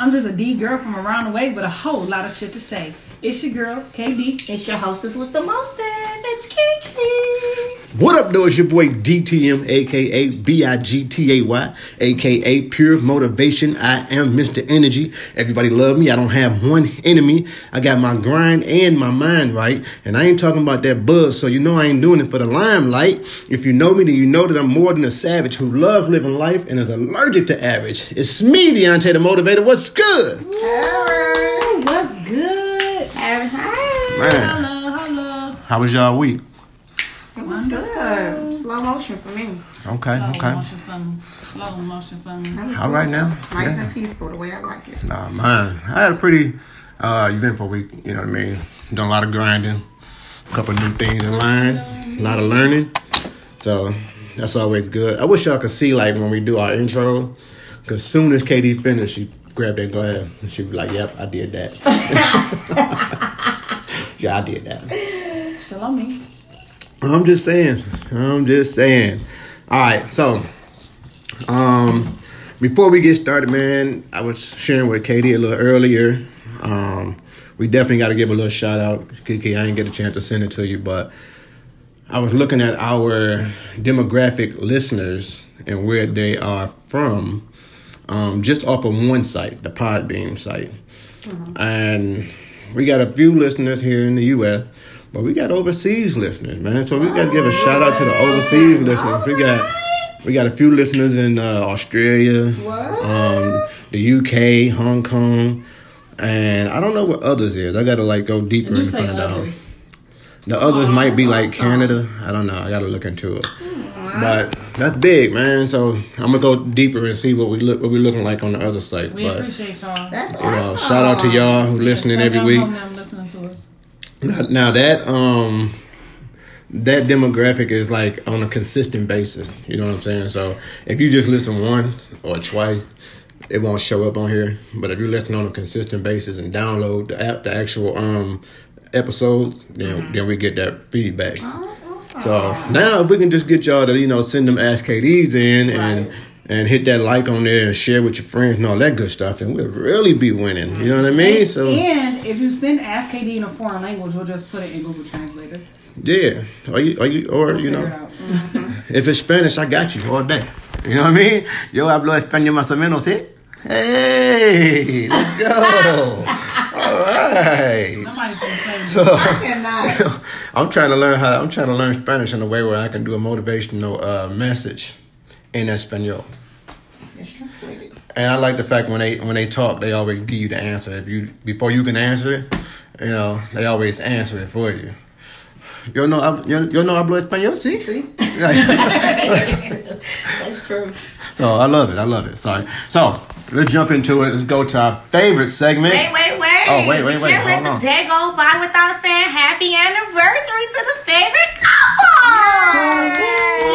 I'm just a D girl from around the way with a whole lot of shit to say. It's your girl, KD. It's your hostess with the mostest. It's Kiki. What up, though? It's your boy DTM, aka B-I-G-T-A-Y, aka Pure Motivation. I am Mr. Energy. Everybody love me. I don't have one enemy. I got my grind and my mind right. And I ain't talking about that buzz, so you know I ain't doing it for the limelight. If you know me, then you know that I'm more than a savage who loves living life and is allergic to average. It's me, Deontay the Motivator. What's good? Ooh, what's good? Hi. Man, Hello, hello. how was y'all week? It was good. Slow motion for me. Okay, Slow okay. motion for me. Slow motion for me. That was All good. right now. Nice Yeah. and peaceful the way I like it. Nah, man. I had a pretty uh, eventful week. You know what I mean? Done a lot of grinding, a couple new things in line, a lot of learning. So that's always good. I wish y'all could see like when we do our intro, because soon as KD finished, she grabbed that glass and she was like, "Yep, I did that." yeah, I did that. Still me. I'm just saying. I'm just saying. All right, so um, before we get started, man, I was sharing with Katie a little earlier. Um, we definitely got to give a little shout out, Kiki. I didn't get a chance to send it to you, but I was looking at our demographic listeners and where they are from, um, just off of one site, the Podbean site, and we got a few listeners here in the U.S. But we got overseas listeners, man. So we got to give a shout out to the overseas listeners. We got we got a few listeners in uh, Australia, What? um, the UK, Hong Kong, and I don't know what others is. I got to like go deeper You and say find out. The others Aw, might be that's like. Canada. I don't know. I got to look into it. But that's big, man. So I'm gonna go deeper and see what we look what we looking like on the other site. We but appreciate y'all. That's you awesome. know, shout out to y'all who listening So every week. know them listening to us. Now, now that um that demographic is like on a consistent basis. You know what I'm saying? So if you just listen once or twice, it won't show up on here. But if you listen on a consistent basis and download the app, the actual um episodes, then then we get that feedback. Awesome. So now if we can just get y'all to you know send them Ask KDs in and. Right. And hit that like on there and share with your friends and all that good stuff, then we'll really be winning. You know what I mean? So And if you send Ask KD in a foreign language, we'll just put it in Google Translator. yeah, are you are you or you know. Mhm. If it's Spanish, I got you all day. You know what I mean? Yo hablo español más o menos, ¿sí? Hey, let's go. all right. Somebody can say So. I'm trying to learn how. I'm trying to learn Spanish in a way where I can do a motivational uh, message in Espanol. And I like the fact when they when they talk, they always give you the answer. If you before you can answer it, you know they always answer it for you. Yo no, hab- yo, yo no hablo español, sí. See? That's true. So I love it. I love it. Sorry. So let's jump into it. Let's go to our favorite segment. Wait, wait, wait. Oh, wait, wait, wait. Can't let the on. day go by without saying happy anniversary to the favorite couple.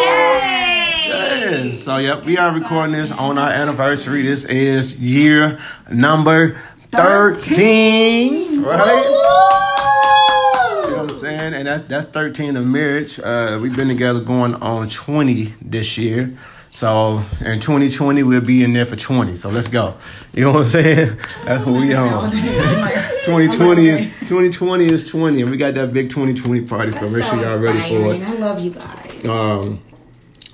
Yay! Yeah. So yep, we are recording this on our anniversary. This is year number thirteen. Right. You know what I'm saying? And that's that's 13 of marriage. Uh, we've been together going on 20 this year. So in 2020 we'll be in there for 20. So let's go. You know what I'm saying? That's what we on. 2020 is 2020 is 20, and we got that big 2020 party. So make sure y'all ready for it. I love you guys. Um,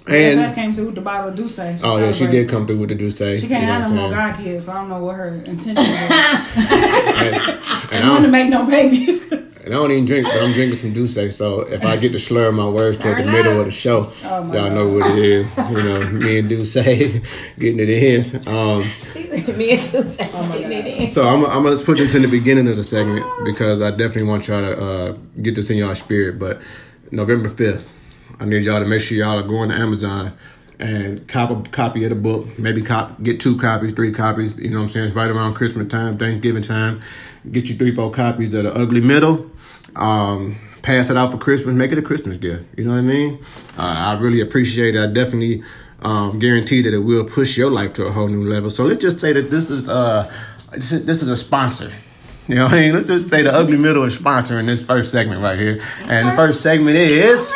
And that came through with the bottle of D'USSÉ. oh yeah, she did come through with the D'USSÉ. She can't have no more god kids, so I don't know what her intention was. And, and, I want to I don't, make no babies. and I don't even drink, but I'm drinking some D'USSÉ. So if I get to slur my words to the middle of the show, Oh, y'all God. know what it is. You know, me and Douce getting it in. Um, Me and Tuesday Oh my getting it in. So I'm, I'm gonna put this in the beginning of the segment because I definitely want y'all to uh, get this in y'all spirit. But November 5th, I need y'all to make sure y'all are going to Amazon and cop a copy of the book. Maybe cop get two copies, three copies. You know what I'm saying? It's right around Christmas time, Thanksgiving time. Get you three, four copies of the Ugly Middle. Um, pass it out for Christmas. Make it a Christmas gift. You know what I mean? Uh, I really appreciate it. I definitely um, guarantee that it will push your life to a whole new level. So let's just say that this is uh, this is, this is a sponsor. You know what I mean? Let's just say the Ugly Middle is sponsoring this first segment right here. And the first segment is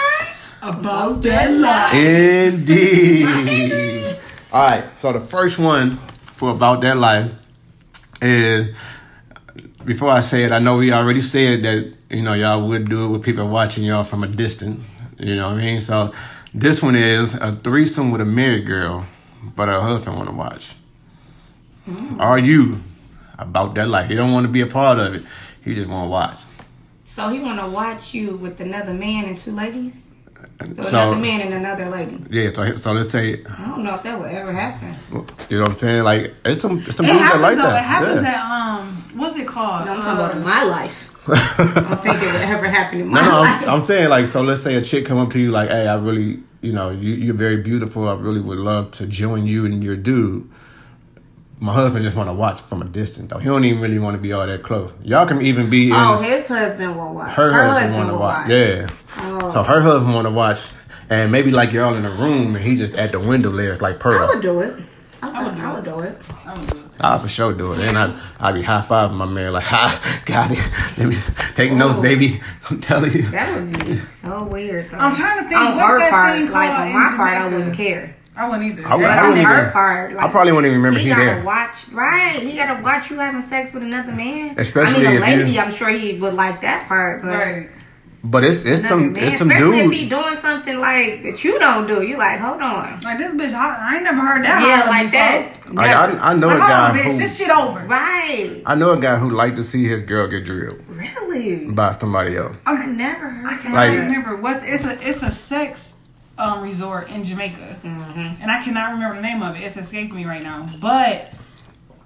About that life. Indeed. All right, so the first one for About That Life is before I say it, I know we already said that you know y'all would do it with people watching y'all from a distance. You know what I mean? So this one is a threesome with a married girl, but her husband want to watch. Mm. Are you about that life? He don't want to be a part of it. He just want to watch. So he want to watch you with another man and two ladies. So, So- another man and another lady. Yeah. So so let's say I don't know if that would ever happen. you know what I'm saying. Like it's some it's some It dudes that happens like though. that. It happens yeah. at um, what's it called? I'm talking about in my life. I don't think it would ever happen in my No, no, life. I'm, I'm saying like so. Let's say a chick come up to you like, "Hey, I really, you know, you, you're very beautiful. I really would love to join you and your dude." My husband just want to watch from a distance though. He don't even really want to be all that close. Y'all can even be in oh, his husband will watch. her, husband, want to will watch. Yeah. Oh. So her husband want to watch, and maybe like you're all in a room and he just at the window there like Pearl. I would do it. I would, would do I would do it. I'll for sure do it. And I I be high fiving my man like, "Ha, got it." Let me take oh. notes, Oh. baby. I'm telling you. That would be so weird. Though. I'm trying to think On what her that part, thing like on my part, I wouldn't care. I wouldn't either. I would, I wouldn't her even- part, like, I probably wouldn't even remember he he gotta there. watch, right? He gotta watch you having sex with another man. Especially I mean, if a lady, you- I'm sure he would like that part, but Right. But it's it's another some man, it's some especially if he doing something like that you don't do, you like, hold on, Like this bitch hot. I ain't never heard that. yeah, holler like before. that. Like, Never. I, I know a Like, hold guy on, bitch. who This shit over. right? I know a guy who like to see his girl get drilled Really? by somebody else. I never heard that. Like- I remember what it's a it's a sex um, resort in Jamaica, Mm-hmm. and I cannot remember the name of it. It's escaped me right now. But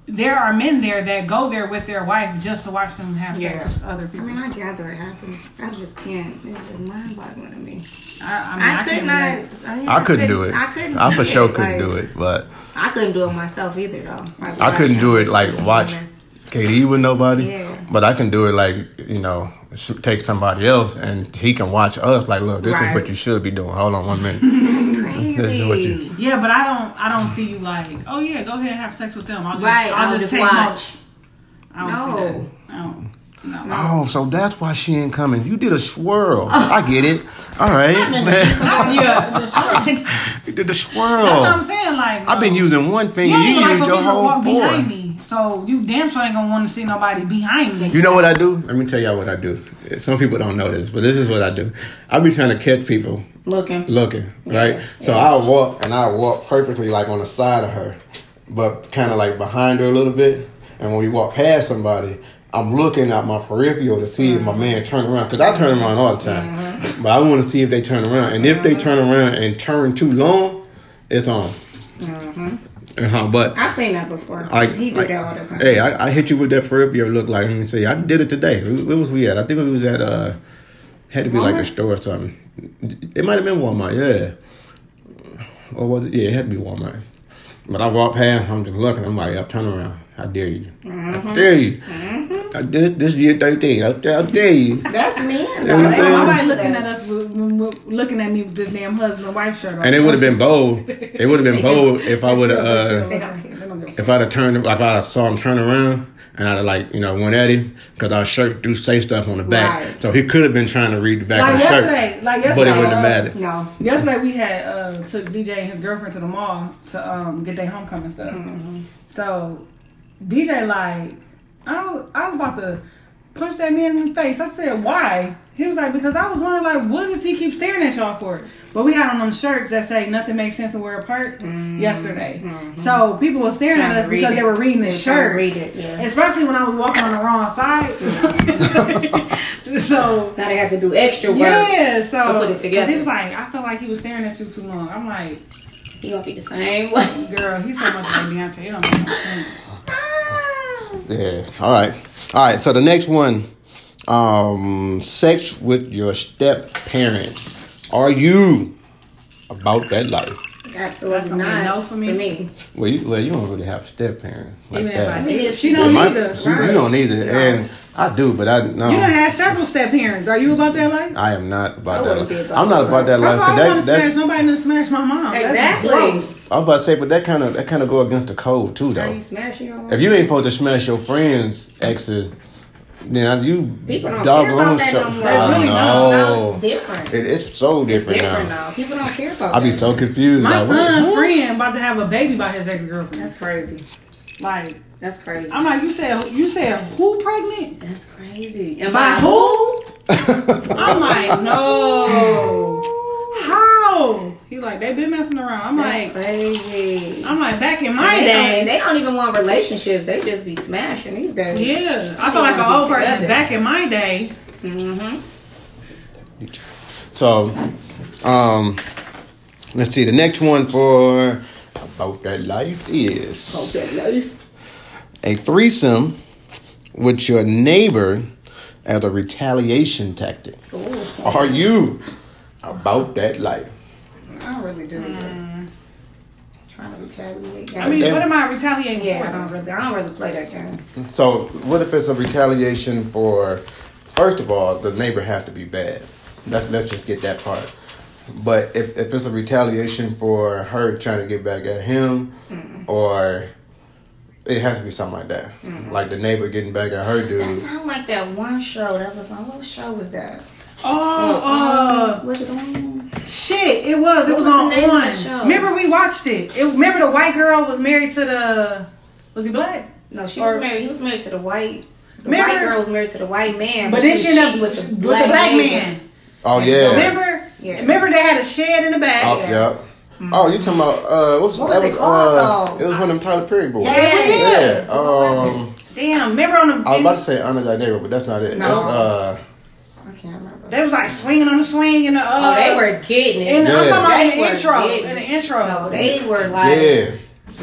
there are men there that go there with their wife just to watch them have sex with other people. I people. mean, I gather it happens. I just can't. It's just mind boggling to me. I, I mean, I, I, could can't not. do. I, I couldn't do it. I couldn't. I for sure it, couldn't like, do it, but I couldn't do it myself either, though. Like, I couldn't do it watching like women. Watch KD with nobody. Yeah. But I can do it like you know take somebody else and he can watch us. Like, look, this is what you should be doing. Hold on one minute. That's crazy. This is what you- Yeah, but I don't. I don't see you like. Oh yeah, go ahead and have sex with them. I'll just, Right, I'll, I'll just, just take watch. notes. I don't No. see that. I don't. No. Oh, so that's why she ain't coming. You did a swirl. I get it. All right, yeah, You did the what I'm saying. Like, I've been um, using one finger. You You, ain't like used your whole walk behind four. me, so you damn sure ain't gonna want to see nobody behind me. You know what I do? Let me tell y'all what I do. Some people don't know this, but this is what I do. I be trying to catch people Looking. looking, right? So I'll walk and I'll walk perfectly like on the side of her, but kind of like behind her a little bit. And when we walk past somebody, I'm looking at my peripheral to see if my mm-hmm. man turn around. Because I turn around all the time. Mm-hmm. But I want to see if they turn around. And if they mm-hmm. turn around and turn too long, it's on. Uh-huh, but I've seen that before. I, he do I- that all the time. Hey, I, I hit you with that peripheral look like. Let me see. I did it today. Where, was we at? I think we was at uh, had to be like a store or something. It might have been Walmart. Yeah. Or was it? Yeah, it had to be Walmart. But I walked past. I'm just looking. I'm like, up, turn around. How dare you? How dare you? I did this year 13. How dare, how dare you? That's men. what I'm though. They saying? don't Nobody do looking at us, with, with- looking at me with this damn husband wife shirt on. And it would have been bold. It would have been bold if I would have. Uh, They don't care. They don't give a if I'd have turned, like I saw him turn around and I'd have like, you know, went at him because our shirt do say stuff on the back. Right. So he could have been trying to read the back Like of the yesterday, shirt. like but it wouldn't have uh, mattered. No. Yesterday we had uh, took DJ and his girlfriend to the mall to um, get their homecoming stuff. So DJ like I was, I was about to punch that man in the face. I said why? He was like because I was wondering like what does he keep staring at y'all for? But we had on them shirts that say nothing makes sense when we're apart mm-hmm. yesterday. Mm-hmm. So people were staring at us because it. they were reading the They're trying to shirt. read it, yeah. Especially when I was walking on the wrong side. so Now they have to do extra work. yeah, so to put it together. He was like, I felt like he was staring at you too long. I'm like, He gonna be the same way. girl, he's so much like Beyonce. It don't make no sense. Yeah. All right. All right. So the next one, um, sex with your step parent. Are you about that life? Absolutely That's gonna be a not no for me. Well, you well, you don't really have step parent like Even if I that. did, she don't my- either. she- right? You don't either, and I do, but I no. You done had several step parents. Are you about that life? I am not I about that. wouldn't Life. about I'm not about that life. of all, 'cause I want that, to smash nobody to smash my mom. Exactly. I was about to say, but that kind of that kind of go against the code too, Are though. you smashing your own? If you ain't supposed to smash your friends' exes, then you People don't doggone care about that so- no more. They really don't. I Now know. it's different. It, it's so it's different, different now. now. People don't care about I be so confused. My like, what- son friend about to have a baby by his ex girlfriend. That's crazy. Like That's crazy. I'm like, you said you said who pregnant? That's crazy. And By by who? I'm like, no. How? He like they been messing around. I'm That's like, crazy. I'm like back in my They, day. they don't even want relationships. They just be smashing these days. Yeah, I feel like an old person Together. back in my day. Mm-hmm. So, um, let's see. The next one for about that life is a threesome with your neighbor as a retaliation tactic. Oh. Are you about that life? I don't really do that. Trying to retaliate. I mean, Damn. what am I retaliating yeah, I for? don't really. I don't really play that game. So, what if it's a retaliation for? First of all, the neighbor have to be bad. Let's let's just get that part. But if, if it's a retaliation for her trying to get back at him, or it has to be something like that, like the neighbor getting back at her dude. That dude. sound like that one show that was on. What show was that? Oh, uh, was it on? shit! It was. It What was, was the on name of one. show? Remember we watched it. it. Remember the white girl was married to the. Was he black? No, she Or- was married. He was married to the white. The Remember- white girl was married to the white man, But then she she ended up cheated with the black, neighbor. man. Oh yeah. Remember? Yeah. Remember they had a shed in the back. Oh yeah. Oh, you talking about uh, what's What that was was it called, uh, though? it was one of them Tyler Perry boys. Yeah. Yeah. Um, Damn. Remember on the. I was about to say Under Thy Neighbor, but that's not it. No. That's uh, I can't remember. They was like swinging on the swing in the. Uh, oh, they were getting In, it. I'm Yeah. talking about in They the were intro. getting In the intro. No, they were like yeah.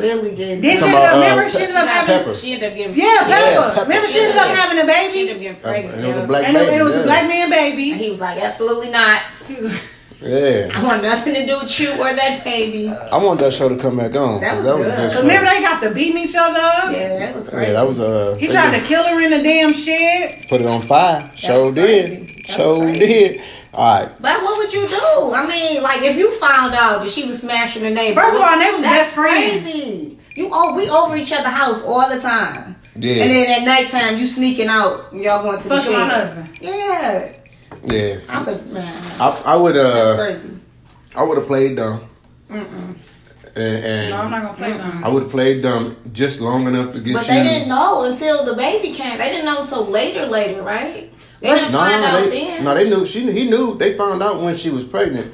really getting Then it. she Talking ended up, about, uh, remember, she ended up having. Pepper. She ended up getting Yeah, Pepper. Yeah, Pepper. Remember, she ended up having a baby. She ended up baby. getting Uh, pregnant. and it was a black And it, baby. it was yeah. a black man And baby. he was like, absolutely not. Yeah. I want nothing to do with you or that baby. I want that show to come back on. That 'cause was that was a good. good Cause show. remember they got to beating each other up. Yeah, that was great. Yeah, that was uh. He they tried to kill her in the damn shed. put it on fire. Show did. crazy. Show did. All right. But what would you do? I mean, like if you found out that she was smashing the neighbor. First of all, they was that's best friends. crazy. You oh, we over each other's house all the time. Yeah. And then at nighttime you sneaking out and y'all going to the Fucking my husband. Yeah. Yeah. I'm a man. I, I would uh crazy. I would have played dumb. Mm-mm. And, and No, I'm not gonna play them. I would have played dumb just long enough to get But you. they didn't know until the baby came. They didn't know until later, later, right? They didn't no, find out they, then. no, they knew. She he knew. They found out when she was pregnant,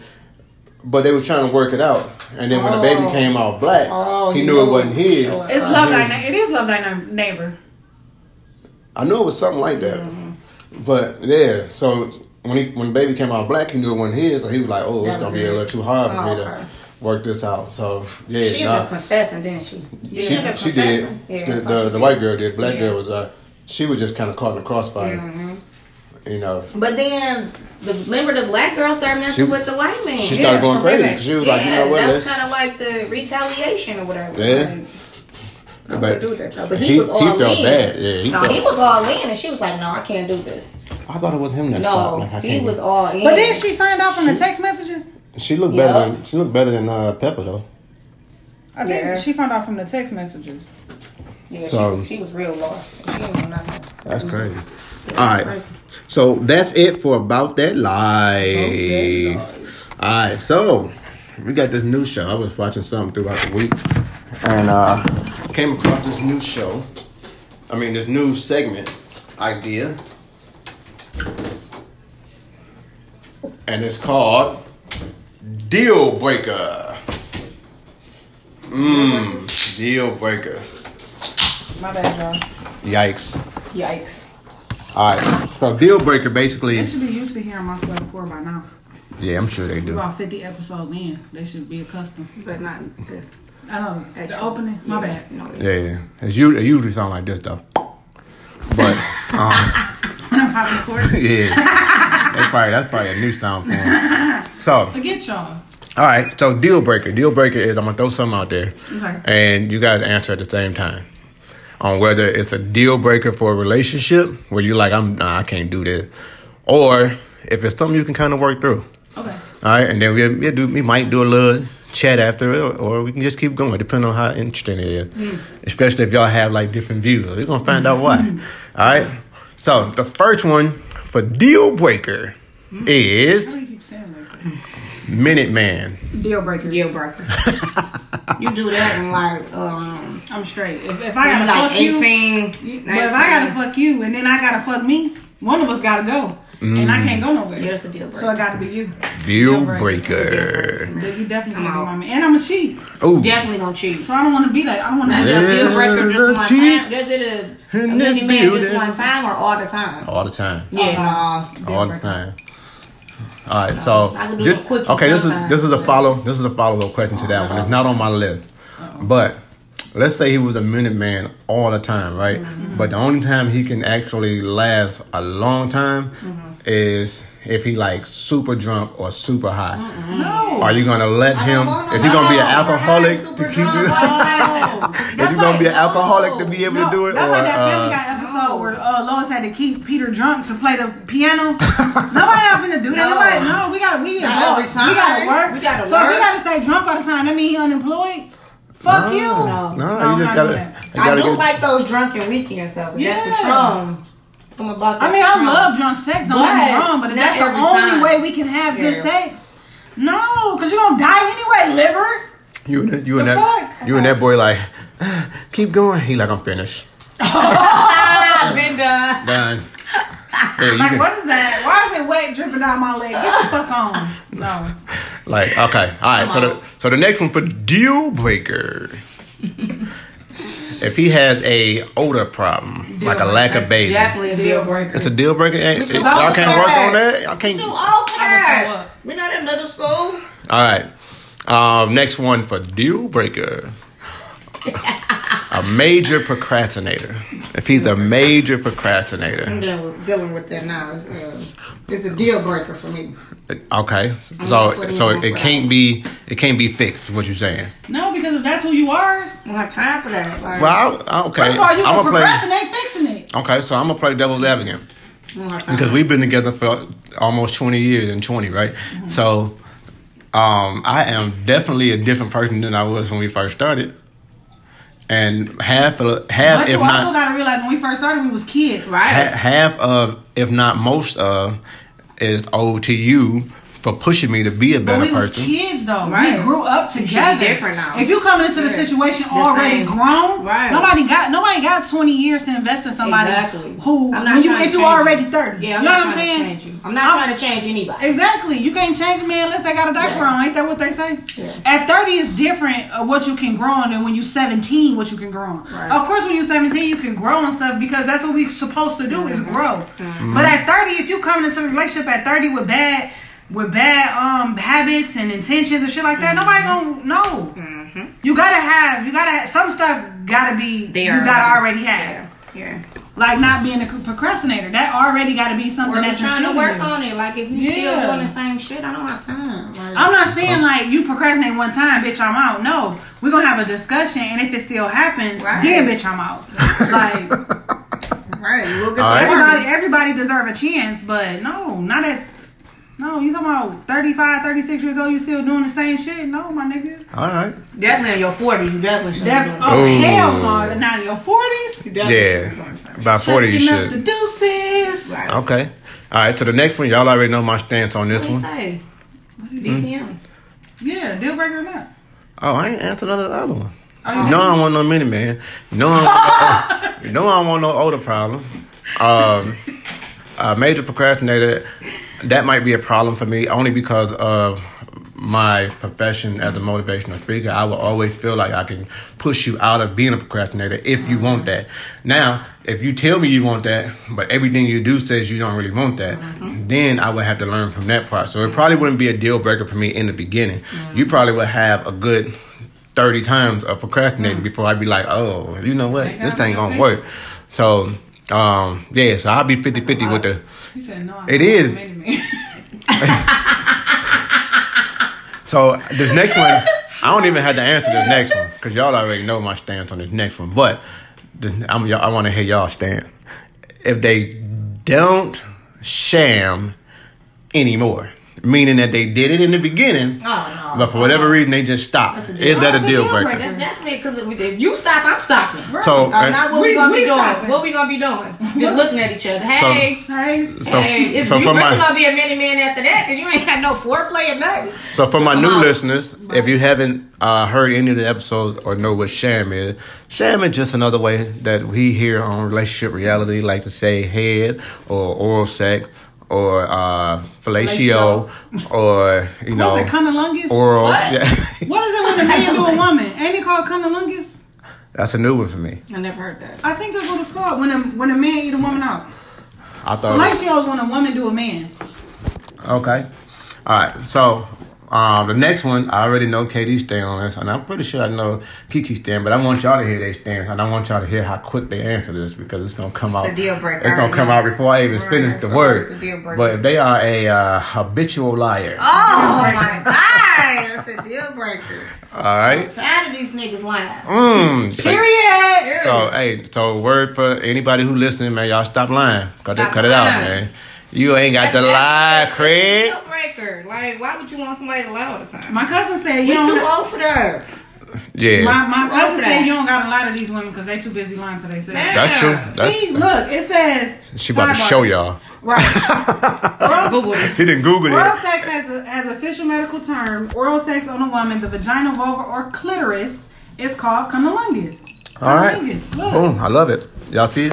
but they was trying to work it out. And then when the baby Oh. came out black, Oh, he you knew it wasn't his. It's Uh, love he- thy It is love thy neighbor. I knew it was something like that. Mm-hmm. But yeah, so when he when the baby came out black, he knew it wasn't his. So he was like, "Oh, it's gonna be a little too hard for Oh, me to work this out." So yeah, She ended nah, up confessing, didn't she? she, ended up she did. Yeah, the, the, she the white girl did. Black Yeah. girl was uh, she was just kind of caught in the crossfire. Mhm. You know, But then, the, remember the black girl started messing She- with the white man. she Yeah, started going crazy. She was yeah, like, "You know what? that was kind of like the retaliation or whatever. Yeah. Like, But do that though. But he, he- was all he felt in. bad. Yeah, he no, felt- he was all in, and she was like, "No, I can't do this." I thought it was him that stopped. No, Like, I he can't- was all in. But then she find out from the text messages. She looked Yeah. better than she looked better than uh, Pepper though. I think Yeah. she found out from the text messages. yeah, So- she, was, she was real lost. She didn't know nothing. That's crazy. Yeah, All that's right. crazy. So that's it for about that live. All right, so we got this new show. I was watching something throughout the week, and uh, came across this new show. I mean, this new segment idea, and it's called Deal Breaker. Mmm, Deal Breaker. My bad, y'all. Yikes. Yikes. All right, so Deal Breaker basically. They should be used to hearing my sweat pour by now. Yeah, I'm sure they do. About 50 episodes in, they should be accustomed. But not the I know the opening. My yeah, bad. No, Yeah, yeah. It's usually, it usually sound like this though. But um, When I'm popping the cork. yeah, that's probably that's probably a new sound for him. So, Forget y'all. all right. So, deal breaker. Deal breaker is I'm gonna throw something out there, Okay. and you guys answer at the same time on whether it's a deal breaker for a relationship where you're like, I'm, nah, I can't do this, or if it's something you can kind of work through. Okay. All right, and then we we do we might do a little chat after it, or, or we can just keep going, depending on how interesting it is. Hmm. Especially if y'all have like different views, we're gonna find out why. All right. So the first one for deal breaker Why is do you keep saying like? Minute Man. Deal breaker. Deal breaker. You do that and like um, I'm straight. If, if I maybe gotta like fuck you, eighteen. but if I gotta fuck you and then I gotta fuck me, one of us gotta go, and I can't go nowhere. Yes, a deal breaker. So breaker. it gotta be you. Deal Deal breaker. breaker. You definitely I'm gonna be out. my man, and I'm a cheat. Oh, Definitely gonna cheat. So I don't want to be like I don't want to. Is Yeah. a deal breaker just one cheat time? Does it a, a mini this man just one time or all the time? all the time. Yeah, nah. All the time. All right, so I can do just- okay, this is this is a follow this is a follow up question to that one. It's not on my list, but let's say he was a minute man all the time, right? Mm-hmm. But the only time he can actually last a long time Mm-hmm. Is if he like super drunk or super high. No. Are you gonna let I him? no Is he gonna be an alcoholic to keep drunk it? all. Is he gonna be an alcoholic to be able No, to do it? That's or, like that Family uh, Guy episode where uh, Lois had to keep Peter drunk to play the piano. Nobody not finna do that. No. Nobody, no, we got we Not every time. We gotta work. We gotta so if work. we gotta stay drunk all the time, that mean he unemployed. Fuck no, you. No, No, you just not gotta. doing that. I do get- like those drunken weekends though. 'cause Yeah. That Patron. Something about that I mean, I Patron. love drunk sex. Don't get me But wrong, but if that's the only time. way we can have good sex, no, because you're gonna die anyway, liver. You and that, you and that, fuck? you and that boy like, keep going. He like, I'm finished. I've been done. Done. Yeah, Like, can- what is that? Why is it wet dripping down my leg? Get the fuck on. No. like, okay, all right. So the so the next one for deal breaker. if he has a odor problem, like a lack of bathing, Definitely a deal breaker. it's a deal breaker. Ain't- We Y'all can't work on that. Y'all can't. Too All old for I would throw that. We're not in middle school. All right. Um, next one for deal breaker. a major procrastinator. If he's a major procrastinator, I'm dealing with, dealing with that now. It's, uh, it's a deal breaker for me. Okay. So so him it can't be it can't be fixed. What you're saying? No, because if that's who you are, I don't have time for that. Like, Well, I, okay. first of all, you can gonna play. fixing it. Okay, so I'm gonna play devil's advocate I don't have time. because we've been together for almost 20 years and 20, right? So, um, I am definitely a different person than I was when we first started, and half of half, But if you also not gotta realize when we first started, we was kids. right. ha- half of, if not most of, is owed to you for pushing me to be a But better we was person. kids though. Right. We grew up should be together. different now. If you coming into the Yeah. situation The already same. grown, Right. nobody got nobody got twenty years to invest in somebody Exactly. who I'm not when you trying to if you change already thirty. Yeah, I'm you know not what I'm saying? you. I'm not I'm- trying to change anybody. Exactly. You can't change a man unless they got a diaper Yeah. on. Ain't that what they say? Yeah. At 30 it's different of what you can grow on than when you're 17 what you can grow on. Right. Of course when you're 17 you can grow on stuff because that's what we're supposed to do is Mm-hmm. grow. But at 30 if you coming into a relationship at 30 with bad with bad um habits and intentions and shit like that, nobody gonna know. You gotta have you gotta have, some stuff gotta be They you gotta already have. Yeah. Yeah. Like not being a procrastinator. That already gotta be something We're that's trying to work in on it. Like if you Yeah. still doing the same shit, I don't have time. Like, I'm not saying like you procrastinate one time, bitch, I'm out. No, we're gonna have a discussion, and if it still happens, Right. then bitch, I'm out. Like right. We'll get All right. everybody, everybody deserve a chance, but no, not at. No, you talking about 35, 36 years old, you still doing the same shit? No, my nigga. All right. Definitely in your 40s, you definitely should Def- be doing oh, Ooh. hell no. Not in your 40s. You definitely should be Yeah. doing the By 40, you Checking up the deuces. Right. Okay. All right. So the next one, y'all already know my stance on this What do you one. say? DTM. Yeah, deal breaker or not. Oh, I ain't answered none of the other one. Oh, You know I don't want no mini man. You I don't want no, you know I don't want no older problem. Um, a major procrastinator. That might be a problem for me only because of my profession as a motivational speaker. I will always feel like I can push you out of being a procrastinator if you want that. Now, if you tell me you want that, but everything you do says you don't really want that, then I would have to learn from that part. So it probably wouldn't be a deal breaker for me in the beginning. You probably would have a good 30 times of procrastinating before I'd be like, oh, you know what? This ain't gonna work. So, um, yeah, so I'll be 50 50 with the. He said no. I It is. want many men. So, this next one, I don't even have to answer this next one because y'all already know my stance on this next one. But this, I'm, y'all- I want to hear y'all stance. If they don't sham anymore, meaning that they did it in the beginning, Oh no. but for whatever reason they just stopped. Deal Is that a deal deal breaker? breaker. That's definitely because if, if you stop, I'm stopping. Right. So, So now what we, We- gonna we be doing? stopping. What we gonna be doing? Just looking at each other. Hey. Hey, So, hey, it's so you for really my gonna be a mini man after that because you ain't got no foreplay or nothing. so for my Come new on. listeners, if you haven't uh, heard any of the episodes or know what sham is, sham is just another way that we here on relationship reality like to say head or oral sex or uh, fellatio or you know what's it, cunnilingus? oral. What? Yeah. what is it when a man do a woman? Ain't it called cunnilingus? That's a new one for me. I never heard that. I think that's what it's called when a when a man eat a woman out. I thought. it was- Fellatio is when a woman do a man. Okay. All right. So um, the next one, I already know Katie's stand on this, and I'm pretty sure I know Kiki's stand, but I want y'all to hear their stand, and I want y'all to hear how quick they answer this because it's gonna come out. a deal breaker. It's gonna come out before I even finish the word. It's a deal breaker. But if they are a uh, habitual liar, Oh my god, that's a deal breaker. all right. I'm tired of these niggas lying. Mm. So, Period. so hey, so word for anybody who listening, man, y'all stop lying. Cut it, Stop cut it out, man. You ain't got to lie, That's a Craig. Deal breaker. Like, why would you want somebody to lie all the time? My cousin said we you too don't. old for that. Yeah, My, my Too cousin old for said that. you don't gotta lie to these women because they too busy lying to themselves. Man. that's true. That's, See, look, it says. she about to sidebar. show y'all. Right. oral, Google it. He didn't Google it. oral it. sex has a, has official medical term. Oral sex on a woman, the vagina, vulva, or clitoris is called cunnilingus. All right. Cunnilingus. Look. Boom. I love it. Y'all see it?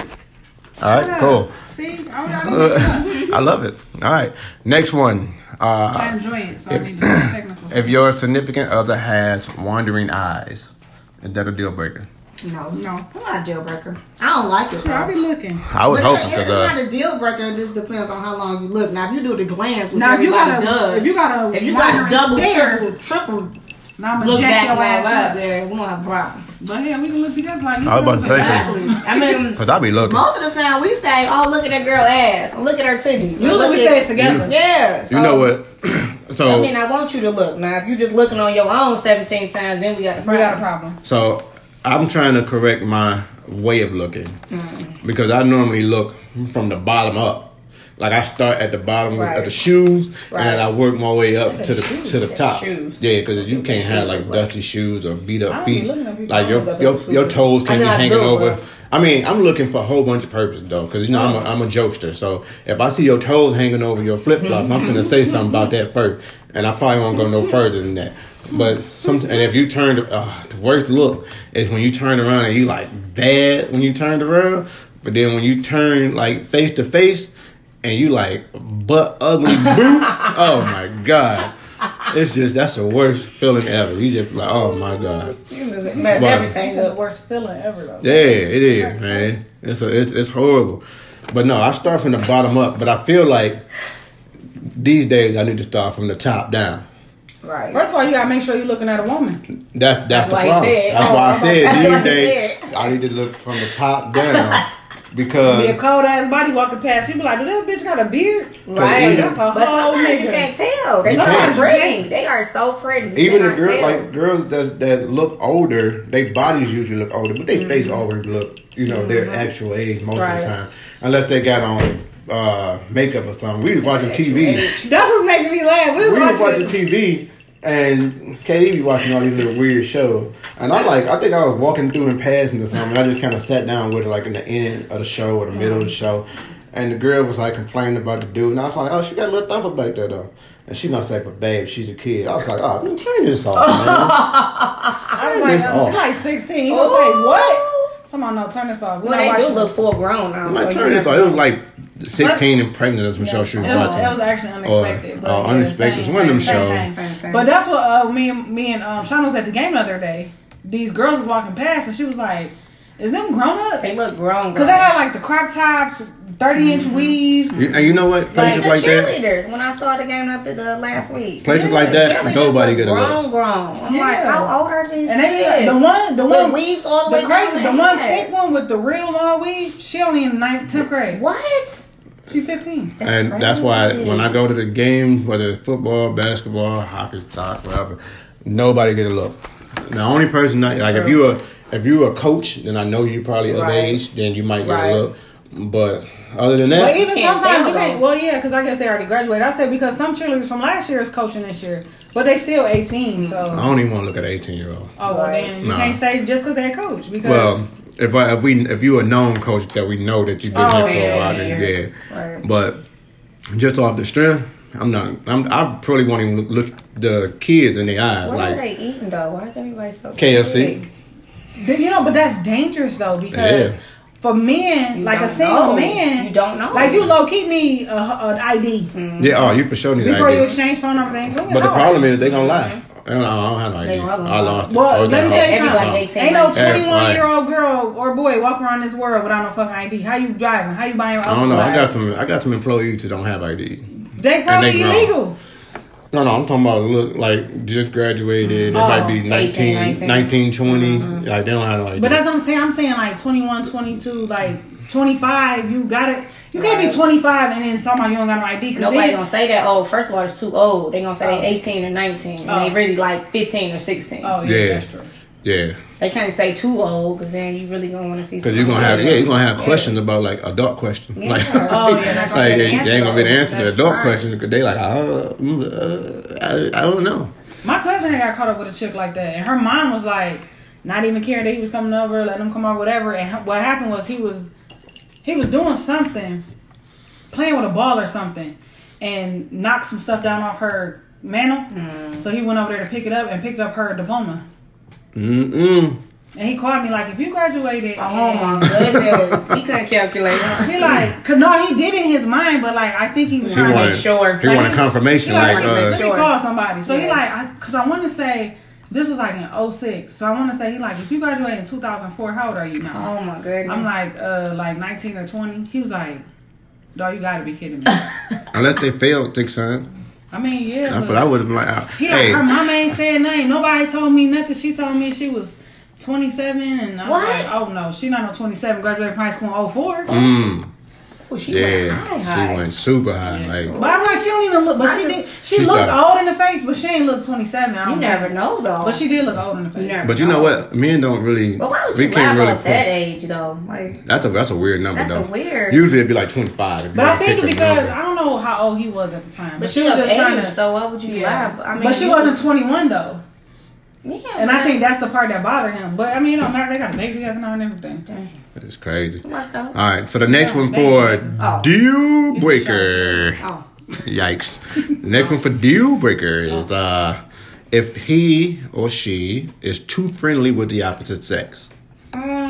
All right, cool. See, I, I, I love it. All right. Next one. Uh, I enjoy it, so I need technical. if your significant other has wandering eyes, is that a deal breaker? No, No. I'm not a deal breaker. I don't like it. I'll be looking. I was But hoping it's because not uh, a deal breaker. It just depends on how long you look. Now, if you do the glance, Now, if you got a, does, if you got a, if you got a double, stare, triple, triple now I'm gonna back jack your while ass up up. there, we won't have a problem. But yeah, we can look together like you. I was about to say, Exactly. I mean, because I be looking. most of the time we say, "Oh, look at that girl ass. Look at her titties." Or, Usually look we at- say it together. Yeah. You know what? so I mean, I want you to look. Now, if you're just looking on your own 17 times, then we got a We got a problem. so I'm trying to correct my way of looking mm. because I normally look from the bottom up. Like I start at the bottom with, Right. at the shoes, Right. and I work my way up to the shoes. to the top. shoes. Yeah, because you can't have like dusty shoes or beat up feet. looking at people. Like your your, your toes can't be hanging over. I mean, I'm looking for a whole bunch of purposes though, because you know I'm a, I'm a jokester. So if I see your toes hanging over your flip flops, I'm gonna say something about that first, and I probably won't go no further than that. But some, and if you turn, uh, the worst look is when you turn around and you like bad when you turned around, but then when you turn like face to face and you like butt ugly boo, oh my god. It's just that's the worst feeling ever. You just like, oh my god. Mess everything That's the up. worst feeling ever, though. Yeah, it is, man. It's a, it's it's horrible. But no, I start from the bottom up. But I feel like these days I need to start from the top down. Right. First of all, you gotta make sure you're looking at a woman. That's that's, the why he problem. said. That's why I Oh, said these days said. I need to look from the top down Because be a cold ass body walking past, you be like, "Do this bitch got a beard?" Right. even- That's a But whole sometimes you can't tell. They You so can't. pretty. They are so pretty. Even the cannot girl tell. like girls that that look older, their bodies usually look older, but their face always look you know their actual age most Right. of the time, unless they got on uh, makeup or something. We was watching TV. That's what's making me laugh. We was we was watching. watching TV and KD be watching all these little weird shows. And I'm like, I think I was walking through and passing or something. I just kind of sat down with her like in the end of the show or the middle of the show. And the girl was like complaining about the dude. And I was like, oh, she got a little thumper back there though. And she gonna say, but babe, she's a kid. I was like, oh, man, turn this off, man. I was like, this oh, off. she's like 16. You gonna say what? Come on, no, turn this off. We're Well, not they do watching. look full grown now. I'm like, so turn this off. It was like 16 and pregnant or some Yeah. show she was it was, watching. it was actually unexpected. Or, but uh, yeah, unexpected. same, One of them same, shows. Same, Same thing. But that's what uh, me and me and um, Sean was at the game the other day. These girls were walking past, and she was like, "Is them grown ups?" They look grown. Because they had like the crop tops, 30 inch weaves. You- and you know what? like Places the like that. cheerleaders when I saw the game after the last week. Places like that, nobody look get a grown, grown. I'm like, how old are these And they be like, kids? the one, the With one, weaves all the, the way crazy, down the one head. thick one with the real long weave. She only in ninth, 10th grade. What? She 15. and That's that's why when I go to the game, whether it's football, basketball, hockey, soccer, whatever, nobody get a look. The only person that, like if you a if you a coach, then I know you probably of age, then you might get Right. a look. But other than But that, even Can't sometimes you can't. Well, yeah, because I guess they already graduated. I said because some cheerleaders from last year is coaching this year, but they still 18. So, I don't even want to look at an 18 year old. oh well, Right. then you Nah. can't say just because they're a coach because Well, if I, if we if you a known coach that we know that you've been Oh, here for yeah, a while, yeah. then yeah. Right. But just off the strength, I'm not. I'm. I probably won't even look the kids in the eyes What like are they eating though? Why is everybody so KFC. big? Then, you know, but that's dangerous though because Yeah. for men, You like a single know. man, You don't know. Like you low key need an ID Yeah. Oh, you for sure need an before you exchange phone number. But the problem is they gonna lie. I don't, I don't have no They ID. gonna I lost it. Well, oh, let me tell you something. 18, Ain't no right. 21 year old girl or boy walking around this world without no fucking ID. How you driving? How you buying? I don't know. I got some. I got some employees who don't have ID. They probably they illegal. No, no, I'm talking about look like just graduated. They Oh, might be 19, 19. 19, 20. Mm-hmm. Like they don't have no ID. But that's what I'm saying. I'm saying like 21, 22, like 25. You got it. You can't be 25 and then somehow you don't got no ID. Cause Nobody then, gonna say that. Oh, first of all, it's too old. They gonna say Oh. they 18 or 19, and Oh. they really like 15 or 16. Oh yeah, Yeah. that's true. yeah, They can't say too old because then you really gonna want to see. because you're gonna have yeah, you're gonna have questions about like adult questions. Yeah. Like, Oh, yeah, like that's right. they, they ain't gonna be the answer to adult right. questions because they like, uh, mm, uh, I, I don't know. My cousin had got caught up with a chick like that, and her mom was like, not even caring that he was coming over, letting him come over, whatever. And what happened was he was he was doing something, playing with a ball or something, and knocked some stuff down off her mantle. So he went over there to pick it up and picked up her diploma. Mm mm. And he called me like, if you graduated, Oh my goodness, he couldn't calculate. He like, cause no, he did in his mind, but like I think he was He trying wanted, to sure. he Like, wanted he- confirmation. He like, Like, wanted to uh, make let sure. me call somebody. So he Yeah. like, I, cause I want to say this was like in 06. So I want to say he like, if you graduated in 2004, how old are you now? Oh my goodness. I'm like, uh, like 19 or 20. He was like, dog, you gotta be kidding me. unless they failed, thick son. I mean, yeah. But what I would have like. he like, Hey, her mama ain't said nothing. Nobody told me nothing. She told me she was 27, and I was What? like, oh no, she not no 27. Graduated from high school in 04. mm, Oh, she went high, high. she went super high. Like, But I'm like, she don't even look. But I she just- did. She, She looked tried. old in the face, but she ain't look 27. I You don't never know though. But she did look old in the face. never but you know what? Men don't really. But why would we you lie can't really. about that age though? Like That's a that's a weird number that's though. a weird. Usually it'd be like 25. But I think pick a because number. I don't know how old he was at the time. but But she she was of just trying to. so why would you Yeah. lie? I mean, but she wasn't 21 though, Yeah, and I think that's the part that bothered him. But I mean, it don't matter. They got a baby together now and everything. Dang. It's crazy. All right, so the next one for. Oh. deal breaker. Oh, Yikes. The next one for deal breaker is uh, if he or she is too friendly with the opposite sex. Mm,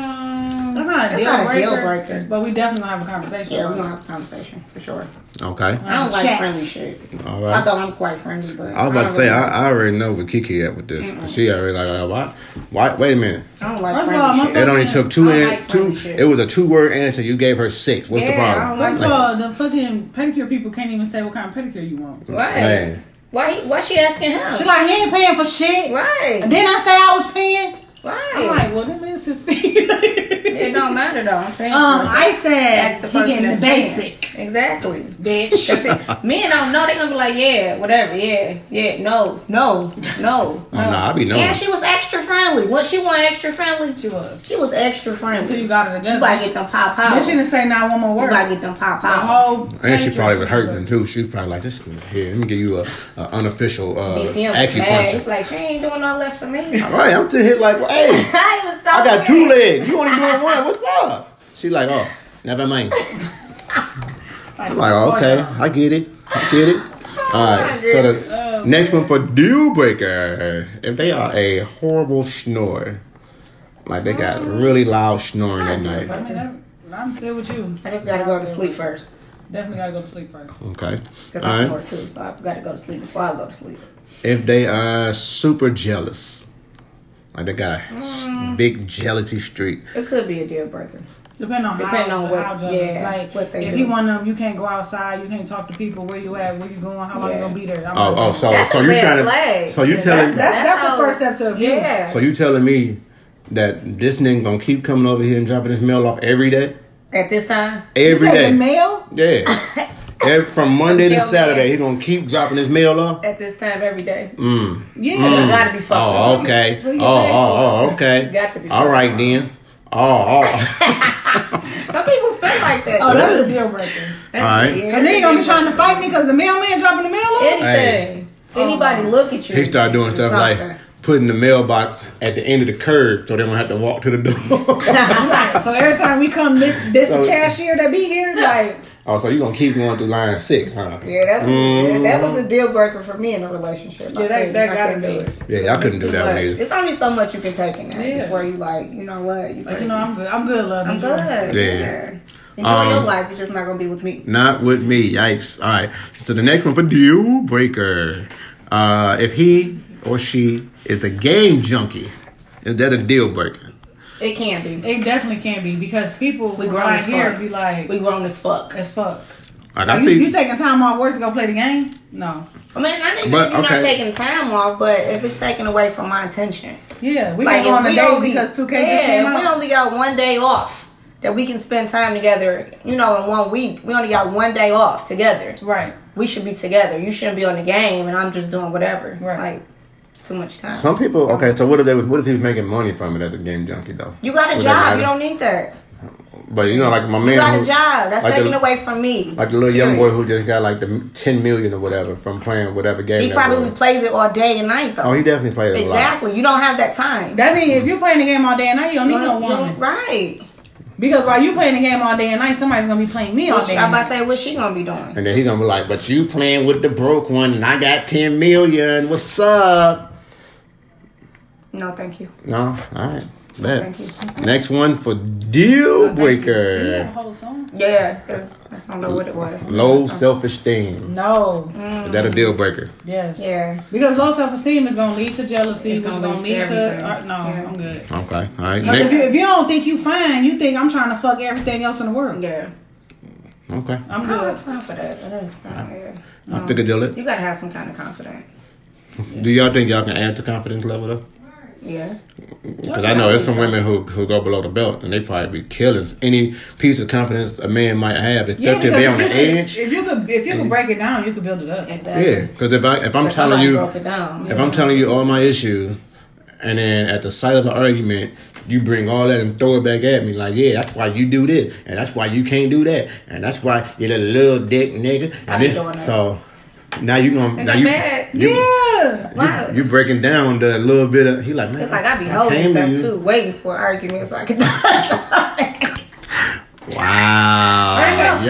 not a That's deal not a breaker. deal breaker. But we definitely gonna have a conversation. yeah, we're gonna have a conversation for sure. Okay. I don't like Chat. friendly shit. All I thought I'm quite friendly, but I was about to don't say really- I, I already know where Kiki at with this. She already like uh, why? Why? Wait a minute. I don't like First friendly all, shit. It only took two I in like two. shit. It was a two word answer. You gave her six. What's the Yeah, I problem? don't First of all, the fucking pedicure people can't even say what kind of pedicure you want. Right. Man. Why? Why she asking him? She like, he ain't paying for shit. right. And then I say I was paying. right. I'm like, well, them is his fee. it don't matter though. I'm paying Um, for. I said That's the he person getting the that's paying. basic, Exactly. bitch. That's it. Men don't know. They gonna be like, yeah, whatever, yeah, yeah, no, no, no. Oh, no, I be knowing. Yeah, she was extra friendly. What she want extra friendly? She was. She was extra friendly. Until you friendly. got it You together. gotta get them pop Then out. she didn't say not one more You word. gotta get them pop The out. And she probably was hurting them too. She was probably like, "This here, let me give you a, a unofficial uh, DTM was acupuncture." Like she ain't doing all that for me. All right, I'm still here like, well, hey, I was so I got weird. two legs. You only doing one. What's up? She like, oh, never mind. I'm like, oh, okay, I get it. I get it. All right. So the next one for deal breaker. If they are a horrible snorer, like they got really loud snoring at I night. mean, that, I'm still with you. I just gotta go to sleep first. Definitely gotta go to sleep first. Okay. Cause I right. snore too, so I gotta go to sleep before I go to sleep. If they are super jealous, like they got a Mm. big jealousy streak. It could be a deal breaker. Depending on Depending how, on what- how jealous. yeah, like what they if do. he one of them, you can't go outside, you can't talk to people. Where you at? Where you going? How long Yeah. you gonna be there? I'm Oh, like, oh, so That's so you red trying to? flag. So you telling? that's, that's, That's the first step to abuse. Yeah. So you telling me that this nigga gonna keep coming over here and dropping his mail off every day? At this time, Every you day. mail? Yeah. Every, from Monday to Saturday, man. he gonna keep dropping his mail off. at this time every day. Mm. Yeah, You that's gotta be fucked. Oh, okay. Who Oh, oh, paying oh, You okay. got to be All fucked then. Oh, oh. Some people feel like like that. Oh, that's a deal breaker. That's- All right. yeah, And then you gonna be trying to fight me because the mailman dropping the mail off? anything. If anybody look at you. He started doing stuff something. like putting the mailbox at the end of the curb so they don't have to walk to the door. Like, so every time we come, this this So- the cashier that be here, like oh, so you gonna keep going through line six, huh? Yeah, that was Mm. yeah, that was a deal breaker for me in a relationship. I Yeah, that- that I gotta couldn't do be. it. Yeah, I couldn't do Too that one either. It's only so much you can take in that Yeah. before you like, you know what? You, like you know, I'm good. I'm good, love. I'm Enjoy. good. Yeah. Yeah. Enjoy Um, your life. You're just not gonna be with me. Not with me. Yikes. All right. So the next one for deal breaker. Uh, if he or she is a game junkie, is that a deal breaker? It can be. It definitely can be because people We we grown right as here fuck. be like, We grown as fuck. as fuck. Like, I you, you taking time off work to go play the game? No. I mean, I think But, you're okay. not taking time off, but if it's taken away from my attention, Yeah, we like can go on a if date only, because 2K yeah, if we only got one day off that we can spend time together, you know, in one week, we only got one day off together. right. we should be together. You shouldn't be on the game, and I'm just doing whatever. Right. Like too much time. Some people. Okay. So what if they? was- What if he was making money from it as a game junkie though? you got a Would job. You don't need that. But you know, like my man. You got who- a job. That's like taken the- away from me. Like the little young boy who just got like the ten million or whatever from playing whatever game. He probably was. plays it all day and night though. Oh, he definitely played it a lot. exactly. You don't have that time. That means if you're playing the game all day and night, you don't need You no don't- you don't- woman. right. Because while you playing the game all day and night, somebody's gonna be playing me all day. I'm about to say, what's she gonna be doing? And then he's gonna be like, "But you playing with the broke one, and I got ten million. What's up?" No, thank you. No, all right. Bet. Thank you. Next one for deal Yeah, breaker. whole song. Yeah, 'cause I don't know what it was. Low self esteem. No. Is that a deal breaker? Yes. Yeah. Because low self esteem is gonna lead to jealousy, It's which is gonna gonna lead lead to to. uh, no, Yeah. I'm good. Okay. All right. Like if you if you don't think you fine, you think I'm trying to fuck everything else in the world. Yeah. Okay. I'm I don't have time for that. That is not yeah. I figured deal it. You gotta have some kind of confidence. Do y'all think y'all can add to confidence level though? Yeah. Because I know there's some women who who go below the belt and they probably be killing any piece of confidence a man might have, Yeah, if because they if on you, the could, edge. if you could if you could break it down, you could build it up. Exactly. Yeah. Because if I if I'm telling you broke it down. If I'm telling you all my issues, and then at the sight of an argument, you bring all that and throw it back at me, like, yeah, that's why you do this, and that's why you can't do that, and that's why you're a little dick nigga. I And be doing that. so now you gonna And now I'm you, mad. you, Yeah. Wow. you you breaking down the little bit of he like man. It's like I be came holding to stuff you. too, waiting for arguments so I can. Wow, I